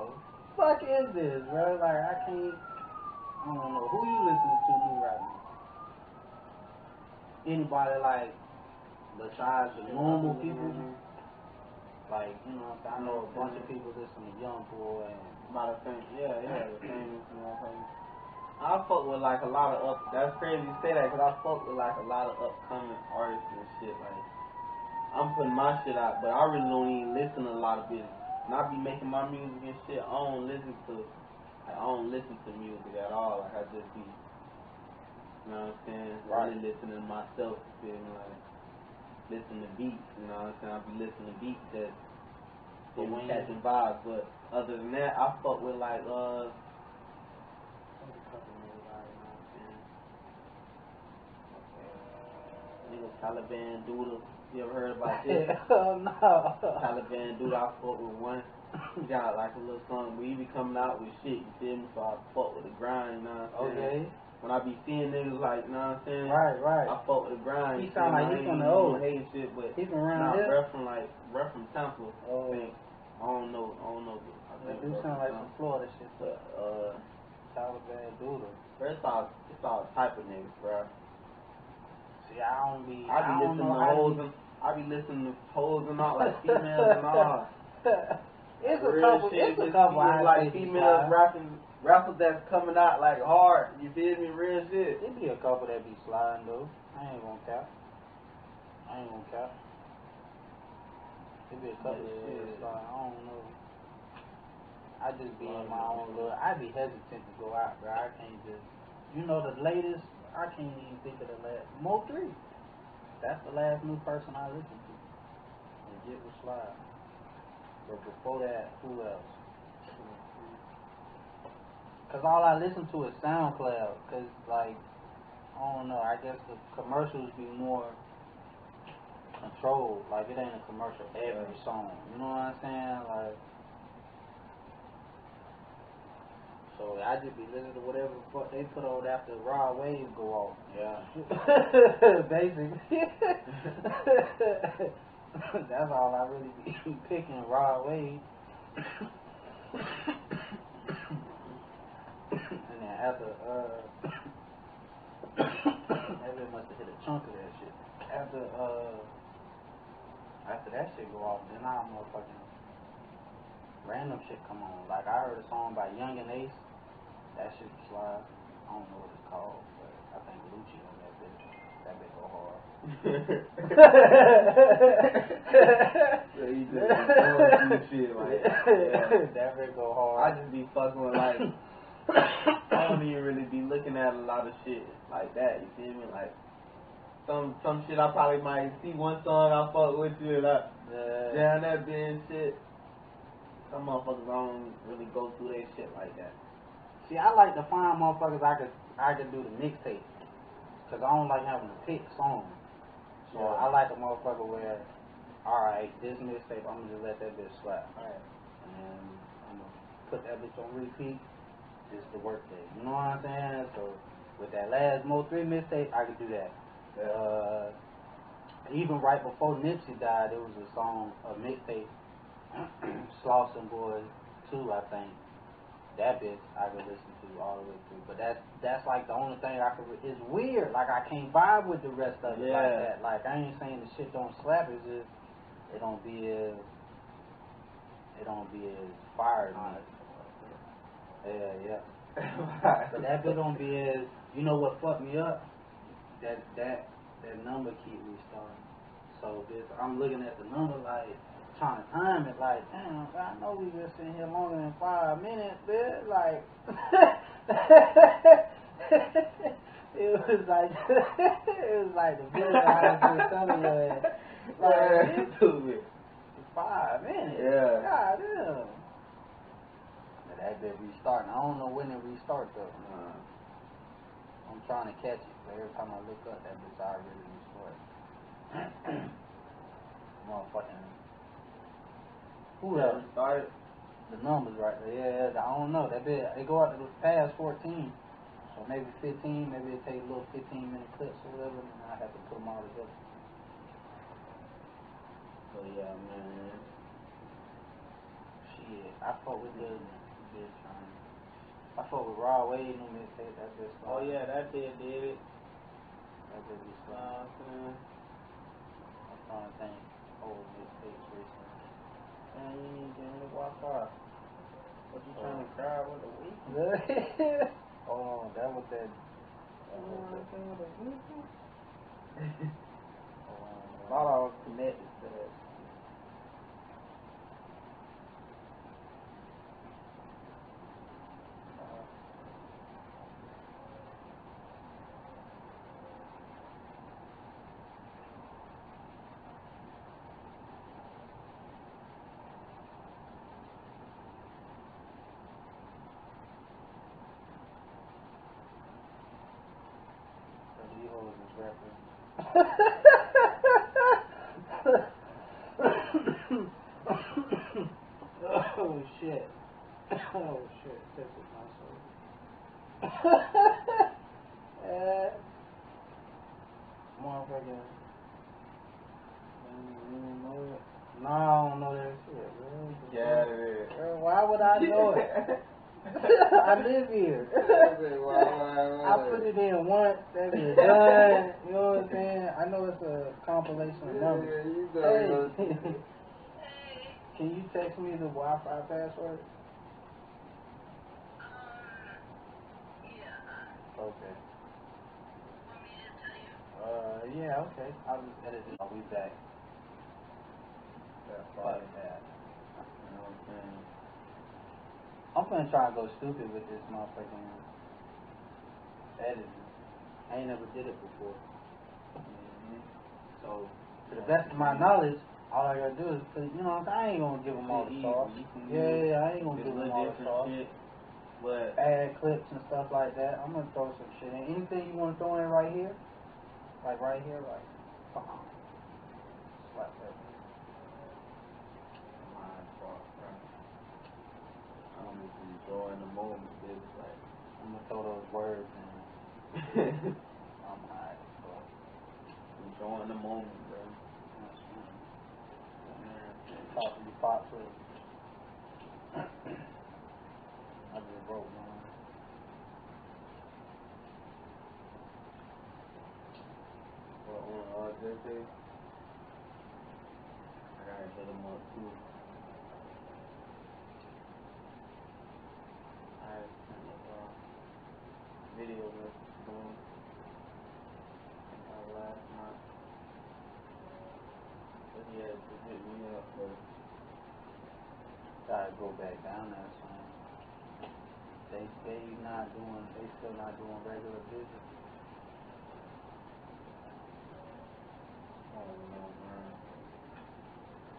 fuck is this, bro? Like, I can't, I don't know. Who you listening to new right now? Anybody like, besides the normal people? Like, you know, I'm saying? I know a bunch of people listen to Young Boy and About the same, yeah, yeah, the famous motherfucker. I fuck with like a lot of up. That's crazy you say that, cause I fuck with like a lot of upcoming artists and shit. Like, I'm putting my shit out, but I really don't even listen to a lot of business. And I be making my music and shit. I don't listen to, like, I don't listen to music at all. Like I just be, you know what I'm saying? Right. Really listening to myself. You feel me? Like, listen to beats. You know what I'm saying? I be listening to beats that they be when- catching vibes. But other than that, I fuck with like uh. there's a couple niggas I know, man. Nigga Taliban Doodle. You ever heard about this? Hell no. Taliban Doodle, I fuck with one. He got like a little song he be coming out with shit, you feel me? So I fuck with the grind, you know what I'm saying? Okay. When I be seeing niggas like, you know what I'm saying? Right, right. I fuck with the grind. He sound like me? he from the old. hate shit, but He from around nah, here. bruh from like, bruh from Temple. Oh. I think. I don't know. I don't know. I think do sound like some Florida shit, But uh, Taliban bruh, it's all it's all type of niggas, bruh. See, I don't be. I be don't listening know to how hoes and I be listening to hoes and all like females and all. it's a Real couple. shit, It's a couple. I like females rapping rappers that's coming out like hard. You feel me? Real shit. It be a couple that be sliding though. I ain't gonna cap. I ain't gonna cap. It be a couple that Yeah. be sliding. I don't know. I just be in my own little. I be hesitant to go out, bro. I can't just. You know the latest. I can't even think of the last. Mo three. That's the last new person I listened to. And get with slide. But before that, who else? Cause all I listen to is SoundCloud. Cause like, I don't know. I guess the commercials be more controlled. Like it ain't a commercial every song. You know what I'm saying? Like, so I just be listening to whatever the fuck they put on after Rod Wave go off. Yeah. Basically. That's all I really be picking Rod Wave. After uh really must have hit a chunk of that shit. After uh after that shit go off, then I motherfucking random shit come on. Like I heard a song by Young and Ace. That shit was live. I don't know what it's called, but I think Lucci on that bitch. That bitch go hard. So you just through shit like, yeah. that bitch go I just be fucking with like I don't even really be looking at a lot of shit like that. You feel me? Like some some shit I probably might see one song I fuck with you and I Yeah. down that bitch shit. Some motherfuckers don't really go through that shit like that. See, I like to find motherfuckers I could I could do the mixtape, cause I don't like having to pick songs. So Yeah. I like a motherfucker where, all right, this mixtape I'm gonna just let that bitch slap, Alright. and I'm gonna put that bitch on repeat. This the work day. You know what I'm saying? So with that last Mo three mixtape, I could do that. Uh, even right before Nipsey died, there was a song, a mixtape, Slauson Boy 2, I think. That bitch I could listen to all the way through. But that's that's like the only thing I could. It's weird. Like I can't vibe with the rest of it like that. Like I ain't saying the shit don't slap. It's just it don't be as it don't be as fire to me. Yeah, yeah. But that bit don't be you know what fucked me up? That that that number keep restarting. So this I'm looking at the number like trying to time it like, damn, I know we been sitting here longer than five minutes, bitch. Like it was like it was like the video I was just telling you like Stupid. five minutes. Yeah. God damn. That bit restarting. I don't know when it restart though. Uh, I'm trying to catch it. But every time I look up, that bitch already restarted. Motherfucking. Who yeah, else? started. The numbers right there. Yeah, yeah, I don't know. That bit they go out to past 14. So maybe 15. Maybe it take a little 15 minute clips or whatever, and I have to put them all together. So yeah, man. Shit, I fuck with the bitch. Um, I fuck with Rod Wave new mixtape. That bitch. Oh yeah, that bitch did it. That bitch be slow. know I'm? I'm trying to think. Old mixtapes recently. Man, you getting to walk off. What you trying to cry with the week? oh, that was that. That was that. saying? The week? Oh, of us connected to that. So oh shit. Oh shit. This is my soul. Uh, motherfucking. Know it. No, I don't know that shit, bro. Yeah, it is. Why would I know it? I live here. I put it in once, that is done. You know what I'm saying? I know it's a compilation of numbers. Hey. Can you text me the Wi-Fi password? Um, yeah. Okay. Uh, yeah, okay. I'll just edit it. I'll be back. That's Fuck fine. that. You know what I'm saying? I'm gonna try and go stupid with this motherfucking editing. I ain't never did it before. Mhm. So, to the best of my knowledge, all I gotta do is put, you know, I'm saying? I ain't gonna give them all the sauce. Yeah, yeah, I ain't gonna give them all the sauce. shit. But Add clips and stuff like that. I'm gonna throw some shit in. Anything you wanna throw in right here? Like right here, like. Slap that. My fault, bro. I'm just enjoying the moment, bitch. Like, I'm gonna throw those words in. I'm high as fuck. enjoying the moment, bro. That's fine. Man, talk to with I just wrote one. what one say? I gotta hit him up too. I sent a uh, video to him. Uh, last night. But had to hit me up first. Gotta go back down there, son. They they not doing they still not doing regular. I don't know, man.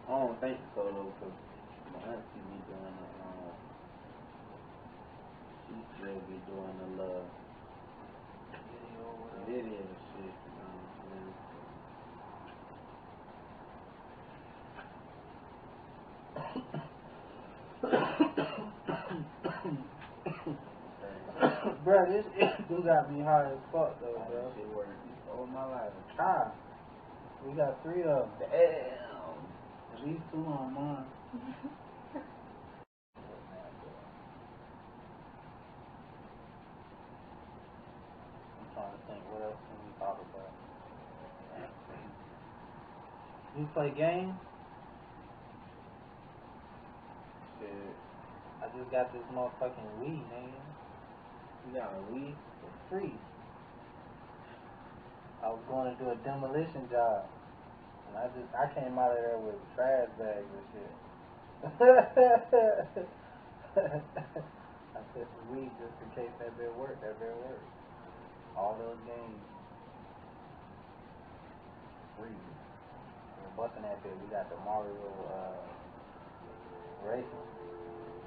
I don't think so though, cause my auntie be doing the, um, she still be doing the little Video or whatever. video shit, you know what I'm saying? bro, this do got me high as fuck though, bro. Shit work all my life. Ah, we got three of them. Damn. At least two on mine. I'm trying to think, what else can we talk about? You play games? Shit. I just got this motherfucking Wii, man. You got a Wii? For free. I was going to do a demolition job. And I just, I came out of there with trash bags and shit. I put the weed just in case that bit work, that bit work. All those games. Free. We're busting that bit. We got the Mario, uh, racing.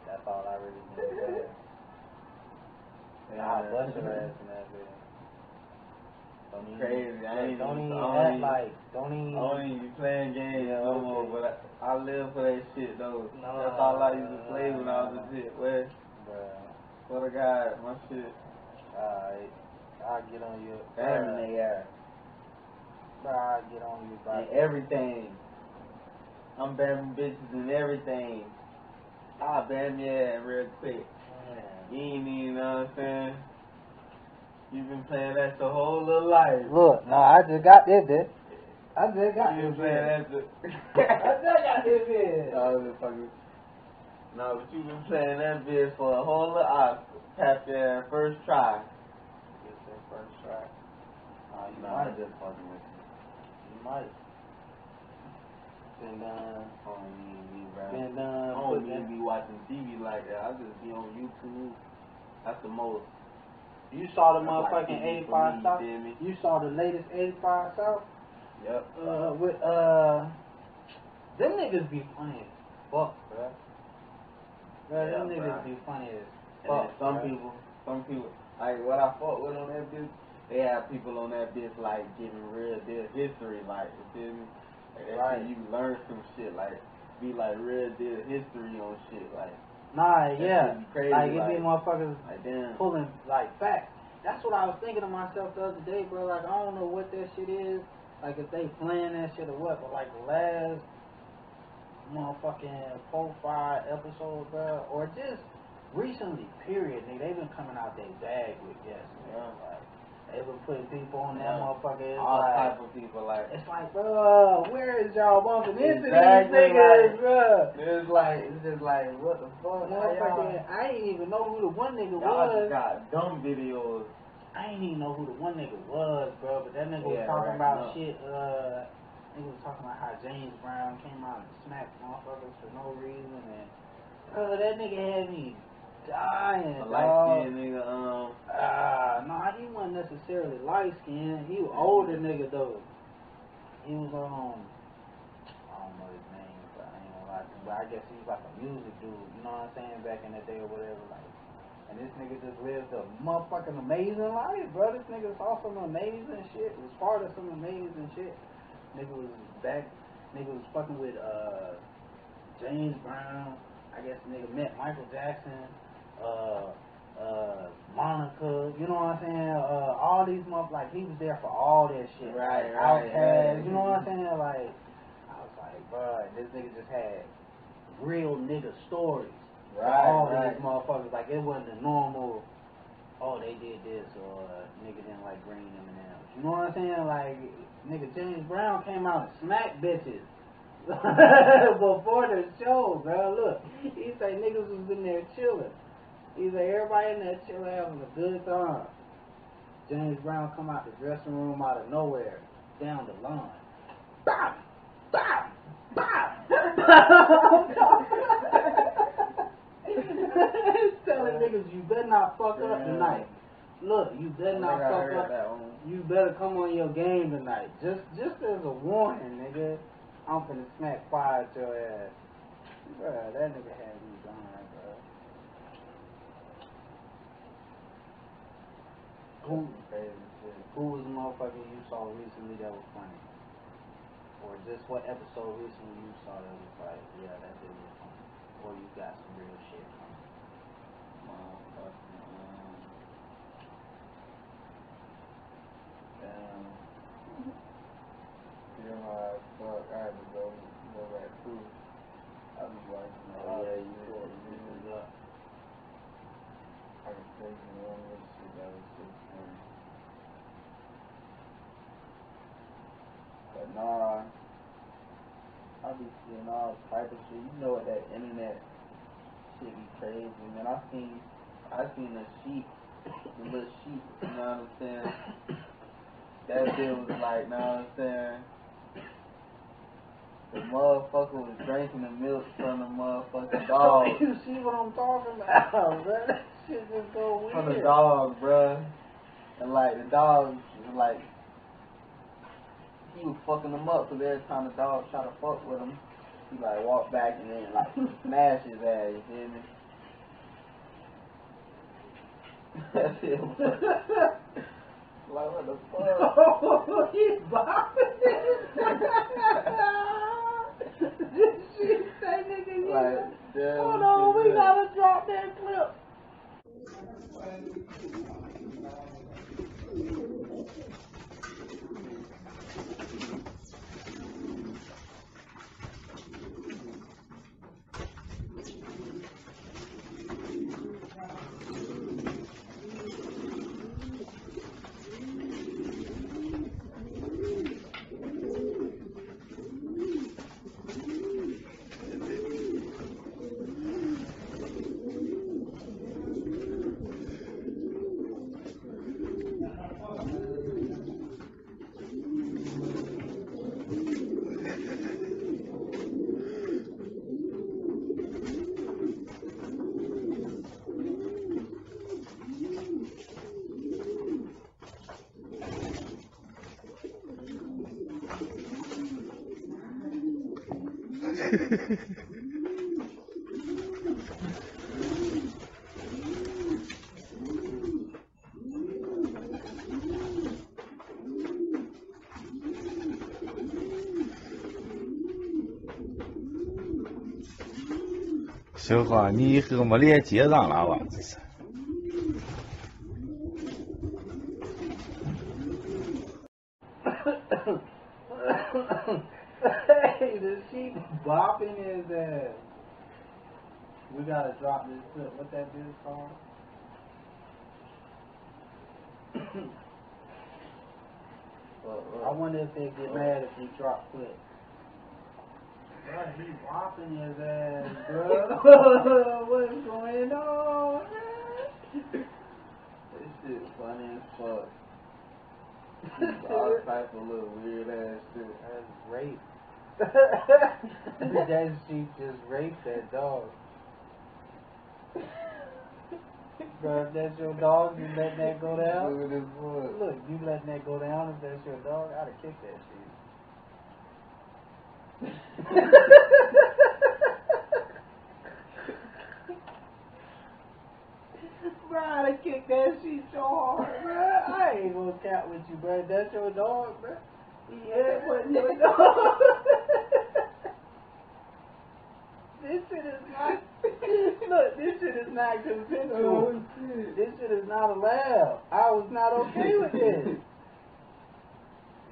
That's all I really need to say. Nah, bust your ass in that bit. Don't even, Crazy. I ain't don't even- even I don't act like, don't even. don't even be playing games Yeah, no more, but I, I live for that shit though. No, That's all I used to play when I was a kid. Well, Bruh. for the God, my shit. Alright. I'll get on your Damn Bruh. they are. I'll get on you about And everything. I'm bamming bitches and everything. I'll bam your ass real quick. You ain't even know what I'm saying? You've been playing that the whole little life. Look, no, I just got this bit. I just got you this been playing that the I just got this bit. No, I was just fucking. No, but you've been playing that bitch for a whole. Tap your first try. First try. Oh, you No, might. I'm just fucking with you. You might. Been done. Don't even be bro. Been done. don't put be watching TV like that. I just be on YouTube. That's the most. You saw the That's like motherfucking 85 me, South? you me? You saw the latest 85 South? Yep. Uh, with, uh, them niggas be funny as fuck, bruh. Bruh, them Yeah, niggas be funny as fuck. some bruh. people, some people, like what I fought with on that bitch, they have people on that bitch like giving real deal history, like you feel me? Like that Right. shit, you learn some shit, like be like real deal history on shit, like Nah, yeah. crazy, like, it like, be motherfuckers like damn. pulling, like, facts. that's what I was thinking to myself the other day, bro. Like I don't know what that shit is. Like if they playing that shit or what, but like the last motherfucking four, five episodes, bro, or just recently, period, nigga, they been coming out their bag with guests, man. Like they been putting people on that Yeah. motherfucker. It's All like, type of people like. it's like, bro, where is y'all bumping into Exactly, these niggas, like- bro? It's like it's just like what the fuck? Y'all, I ain't even know who the one nigga y'all was. just got dumb videos. I ain't even know who the one nigga was, bro. But that nigga was talking right, about shit. Uh, nigga was talking about how James Brown came out and smacked motherfuckers for no reason, and uh, that nigga had me dying. A light skinned nigga, um, Uh, nah, he wasn't necessarily light skinned. He was older nigga though. He was um, I don't know his name, but I ain't gonna lie to. But I guess he was like a music dude. You know what I'm saying? Back in the day or whatever, like. And this nigga just lived a motherfucking amazing life, bro. This nigga saw some amazing shit. Was part of some amazing shit. Nigga was back. Nigga was fucking with uh James Brown. I guess nigga met Michael Jackson. Uh, uh, Monica. You know what I'm saying? Uh, all these motherfuckers. Like he was there for all that shit. Right, like, right, Outkast, right. You know what I'm saying? Like I was like, bro, this nigga just had real nigga stories right, all right. these motherfuckers. Like it wasn't a normal. Oh, they did this, or nigga didn't like green M and M's. You know what I'm saying? Like nigga James Brown came out and smacked bitches before the show, bro. Look, he say niggas was in there chilling. He say everybody in there chilling having a good time. James Brown come out the dressing room out of nowhere, down the line. Bam! Bam! Bam! Telling niggas you better not fuck up tonight. Look, you better not fuck up. that one. You better come on your game tonight. Just just as a warning, nigga. I'm finna smack fire at your ass. Bruh, that nigga had me dying, bruh. Who who was the motherfucker you saw recently that was funny? Or just what episode recently you saw that was like, yeah, that did was funny. Or you got some real shit it. Motherfucking, um, damn. Feel high as fuck. I had to go, go back through. I be watching a lot Oh yeah, you shit. saw it. man. Yeah. I can take you one of this shit that was just funny. But nah, I be seeing all type of shit. You know what that internet shit be crazy, man. I seen, I seen a sheep, the little sheep. You know what I'm saying? That shit was like, know what I'm saying? The motherfucker was drinking the milk from the motherfucking dog. you see what I'm talking about, bruh? That shit just go weird. from the dog, bruh. And like the dog, was like he was fucking him up. Cause every time the dog tried to fuck with him, he like walk back and then like smash his ass. You feel me? That's it. like what the fuck? Oh, he's bopping. This shit say nigga, you like, damn, Hold on, we shit, gotta drop that clip. 实话，你和我们连结上了吧？这是。hey, the sheep bopping in there. We gotta drop this. What that dude called? well, uh, I wonder if they get oh. mad if you drop quick. Bro, he bopping his ass, bro. What's going on? This shit funny as fuck. All type of little weird ass shit. That's rape. that sheep just raped that dog. Bro, if that's your dog, you let that go down? Look at this foot. Look, you letting that go down if that's your dog? I'd have kicked that shit. Bro, I'd kicked that shit so hard, bro. I ain't gonna cat with you, bro. That's your dog, bro. Yeah, but your dog. this shit is not. Look, this shit is not consensual. Oh, this shit is not allowed. I was not okay with this.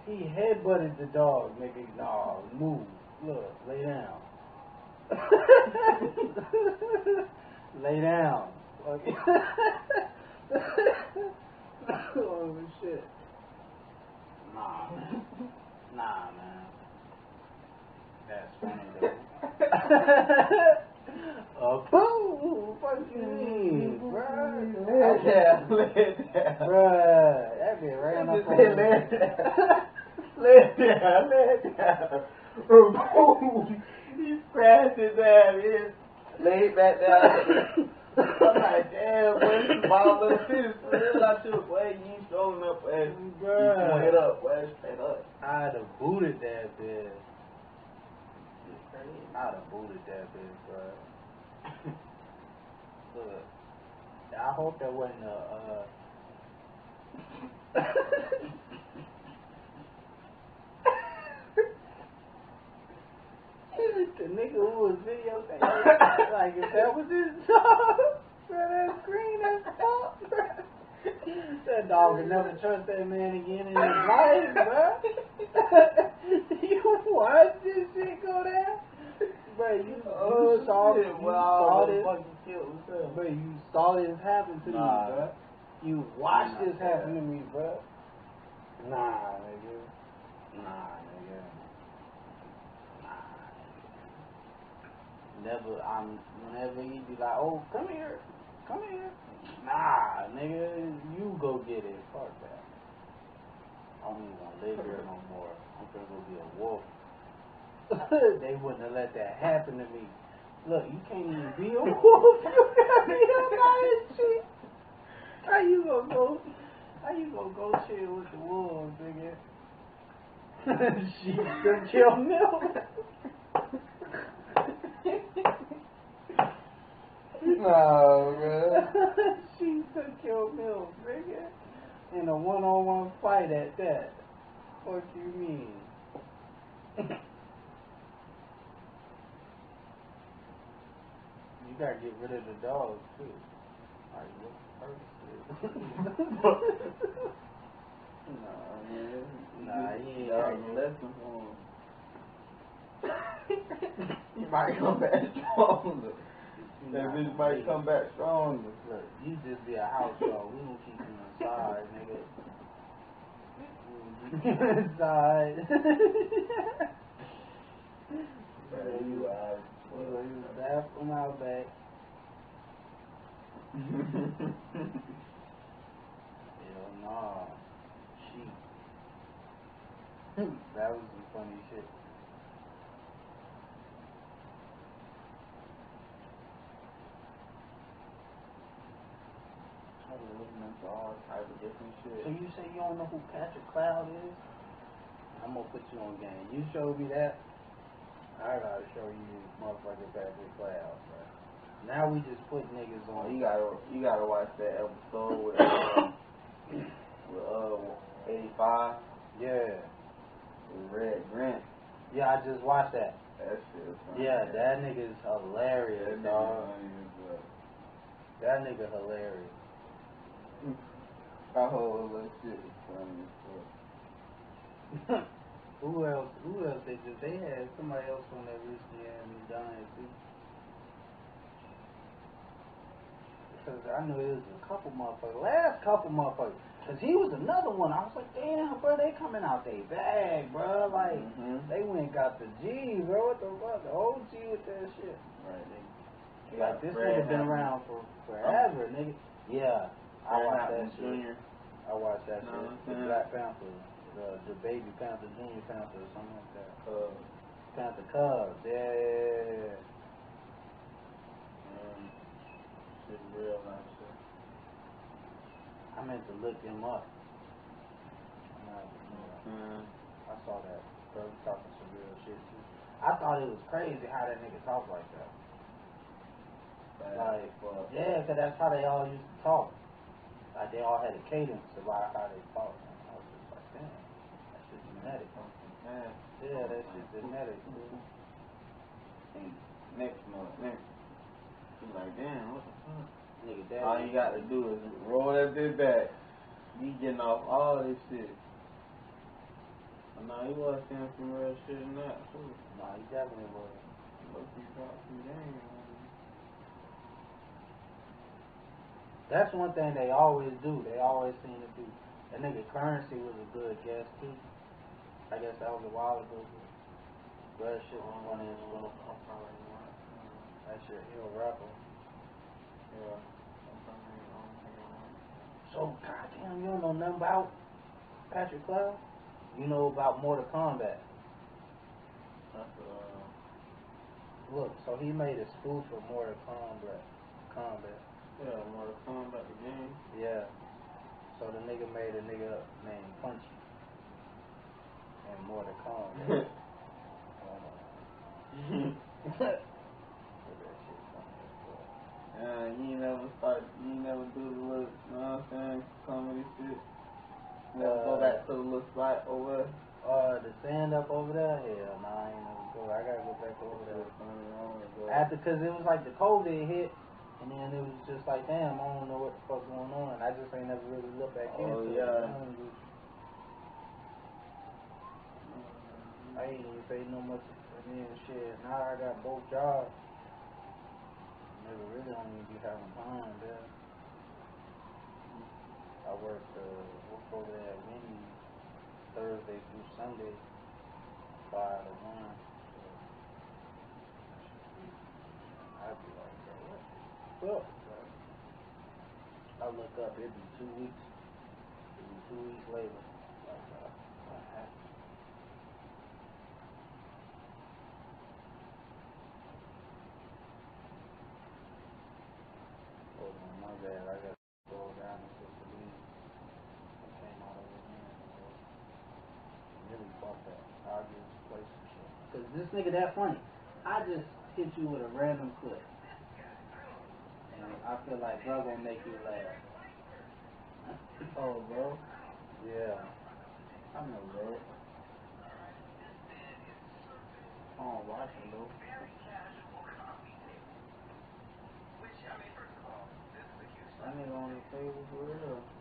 He headbutted the dog, nigga. No, move. Look, lay down. lay down. Okay. oh shit. Nah, man. Nah, man. That's funny though. Oh, boo! Fuck you mean, bruh? Lay down, lay down. Bruh, that up Just on say me. lay down. Lay down, lay down. He scratched his ass. He laid back down. I'm like, damn, this ball little. Real I should, boy, you strong enough, boy. You straight up, boy, straight up. I'd have booted that bitch. I'd have booted that bitch, bro. Look, I hope that wasn't a. Uh... the nigga who was videotaping, like if that was his dog, bro, that's green as fuck, bro. That dog would never trust that man again in his life, bro. you watch this shit go down? Bro, you, you Oh, saw, shit, you wow, saw this, fucking killed himself. bro, you saw this happen to Nah. me, bro. You watched Nah, this happen bro. to me, bro. Nah, nigga. Nah, nigga. Nah, nigga. Never, I'm, whenever he be like, oh, come here, come here. Nah, nigga, you go get it. Fuck that. I don't even want to live here no more. I'm gonna go be a wolf. they wouldn't have let that happen to me. Look, you can't even be a wolf. You got me up out of shit. How you gonna go? How you gonna go chill with the wolves, nigga? she took your milk. No, oh, man. she took your milk, nigga. In a one-on-one fight at that. What do you mean? you gotta get rid of the dogs too. Like, what purpose? Nah, man. Nah, he ain't got you. lesson for him. he might come back stronger. That bitch might come back strong. Look, you just be a house dog. We don't keep you inside, nigga. You inside. Man, you out. We gonna the bathroom out back. Hell nah. Sheep. that was some funny shit. I was looking into all type of different So you say you don't know who Patrick Cloud is? I'm gonna put you on game. You showed me that. I gotta show you motherfucking Patrick Cloud, bro. Now we just put niggas on. you gotta, you gotta watch that episode with, uh, with uh, 85 Yeah. with Red Grant. Yeah, I just watched that. That shit is funny. Yeah, that nigga's hilarious, That nigga dog. funny. That nigga hilarious. Whole little shit is funny as fuck. Who else? Who else they just? They had somebody else on that recently had me dying too. Because I knew it was a couple motherfuckers. Last couple motherfuckers. Cause he was another one. I was like, damn, bro, they coming out they bag, bro. Like Mhm. they went and got the G, bro. What the fuck? The OG with that shit. Right. Like this nigga been around for forever, nigga. Yeah, I watched that shit. I watched that shit. The Black Panther, the the baby Panther, Junior Panther, or something like that. Uh, Panther Cubs, yeah. um, shit real nice shit. I meant to look him up. I'm you know, Mm. I saw that. Bro, he talking some real shit too. I thought it was crazy how that nigga talk like that. Like, fuck. yeah, 'cause that's how they all used to talk. Like they all had a cadence about how they. And I was just like, damn, that shit's genetic. Man. Yeah, that shit's genetic. dude. And next month, next. You like, damn, what the fuck? Nigga, that All you got to do is roll that bit back. You getting off all this shit. Nah, he was saying some real shit in that too. Nah, he definitely was. Look, he dropped some game. man. That's one thing they always do. They always seem to do. That nigga Currency was a good guest too. I guess that was a while ago. But that shit was well. I'm probably not. That shit, he a rapper. Yeah. I'm probably I don't think I want. So, goddamn, you don't know nothing about Patrick Cloud? You know about Mortal Kombat. That's uh. Look, so he made a spoof of Mortal Kombat. Kombat. Yeah, Mortal Kombat the game. Yeah. So the nigga made a nigga named Punchy. And Mortal Kombat. That shit funny as fuck. Yeah, you ain't never start, you never do the little, you know what I'm saying, comedy shit. Never go Uh, back to the little spot over. Uh, the stand up over there? Hell nah, I ain't never go. I gotta go back over there. After, cause it was like the COVID hit, and then it was just like, damn, I don't know what the fuck going on. I just ain't never really looked back Oh, into yeah. it. I ain't I ain't even pay no much for me and shit. Now I got both jobs. Never really don't even be having time there. I work uh work over there at Wendy's Thursday through Sunday, five to one. So I'd be like, bro, what fuck. I look up, it'd be two weeks. It'd be two weeks later. Like, uh, what happened? Hold my bad. I got to go down and get the. I came out over here. So really fuck that. I'll just play some shit. Cause this nigga that funny. I just hit you with a random clip. I feel like bro gonna make you laugh. Oh, bro. Yeah. I know, bro. I don't watch. That nigga on the table for real.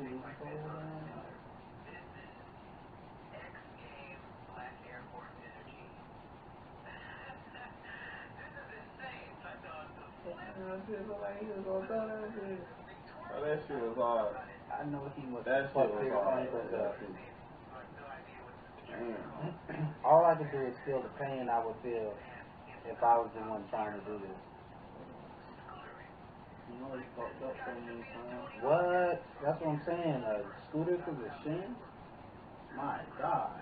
become a sport. Damn. Oh, that shit was hard. I know he was That shit fuck was his hard. ankles up. Damn. All I could do is feel the pain I would feel if I was the one trying to do this. What? That's what I'm saying. A scooter to the shin? My God.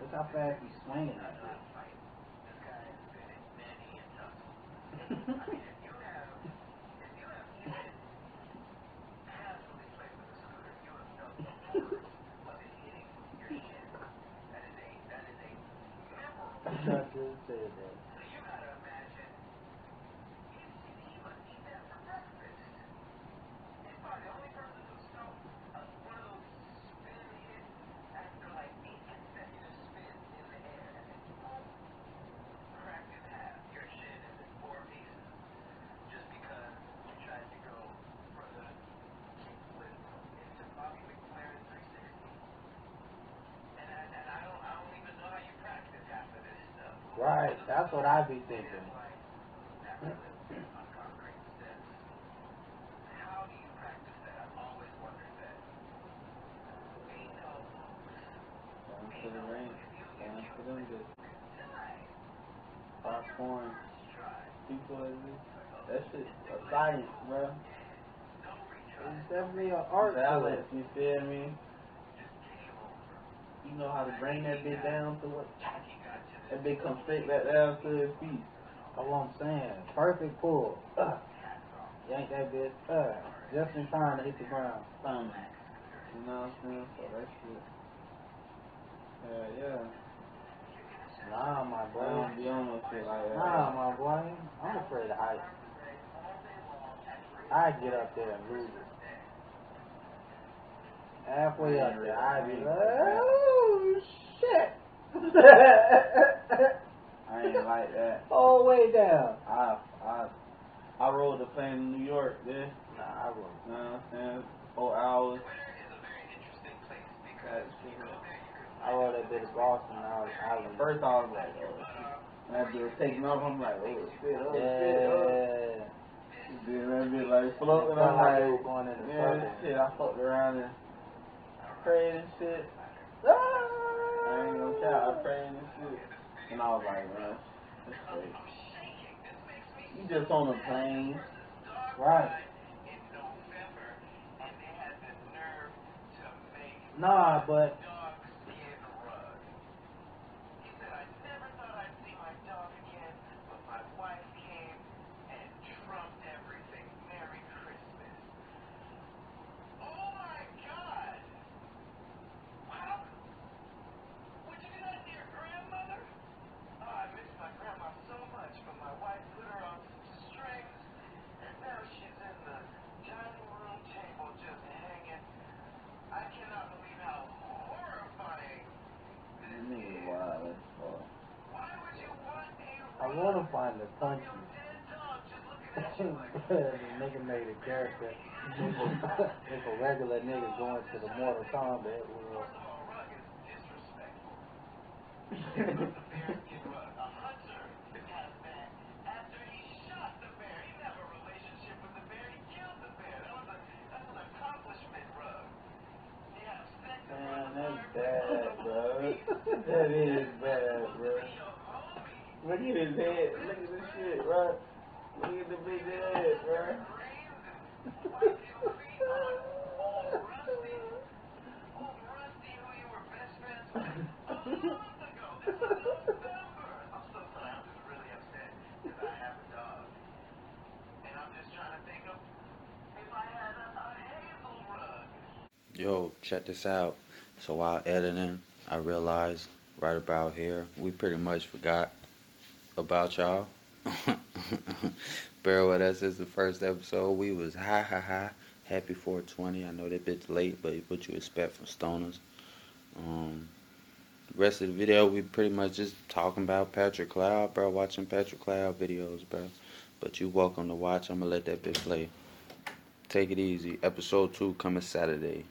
Look how fast he's swinging that bitch. Just that. Right, that's what I be thinking. Down to the range. Down to them bitches. Popcorn. People like this. That shit a science, bro. It's definitely an art to Balance, it. you feel me? You know how to bring that bitch down to what? That bitch come straight back down to his feet. That's what I'm saying. Perfect pull. Uh. Yank that bitch. Uh. Just in time to hit the ground. Thumb. You know what I'm saying? So that shit. Yeah, yeah. Nah, my I boy. don't be on no shit like that. Nah, my boy. I'm afraid of heights. I get up there and lose it. Halfway up there, I be like, oh shit. I ain't like that. All the way down. I I I rode the plane in New York, yeah. Nah, I won't. You know what I'm saying? Four hours. That shit. I rode that bit of Boston. I was, I was first I was like, oh shit. When that bitch was taking off, I'm like, oh shit, oh shit, oh. yeah. Then that bitch like floating, Felt I'm like like, we were going in a yeah, shit, I fucked around and prayed and shit. Ah! I ain't gonna count, I prayed and shit. And I was like, man. You just on a plane. Right. Nah, but To find the the nigga made a character. if a regular nigga going to the Mortal Kombat. Man, that's bad, bro. That is bad, bro. Look at his head. Look at this shit, bro. Look at the big head, bro. Yo, check this out. So while editing, I realized right about here, we pretty much forgot about y'all. Bear with us. Is the first episode. We was ha ha ha. Happy 420. I know that bitch late, but what you expect from stoners. Um, the rest of the video, we pretty much just talking about Patrick Cloud, bro. Watching Patrick Cloud videos, bro. But you welcome to watch. I'm gonna let that bitch play. Take it easy. Episode two coming Saturday.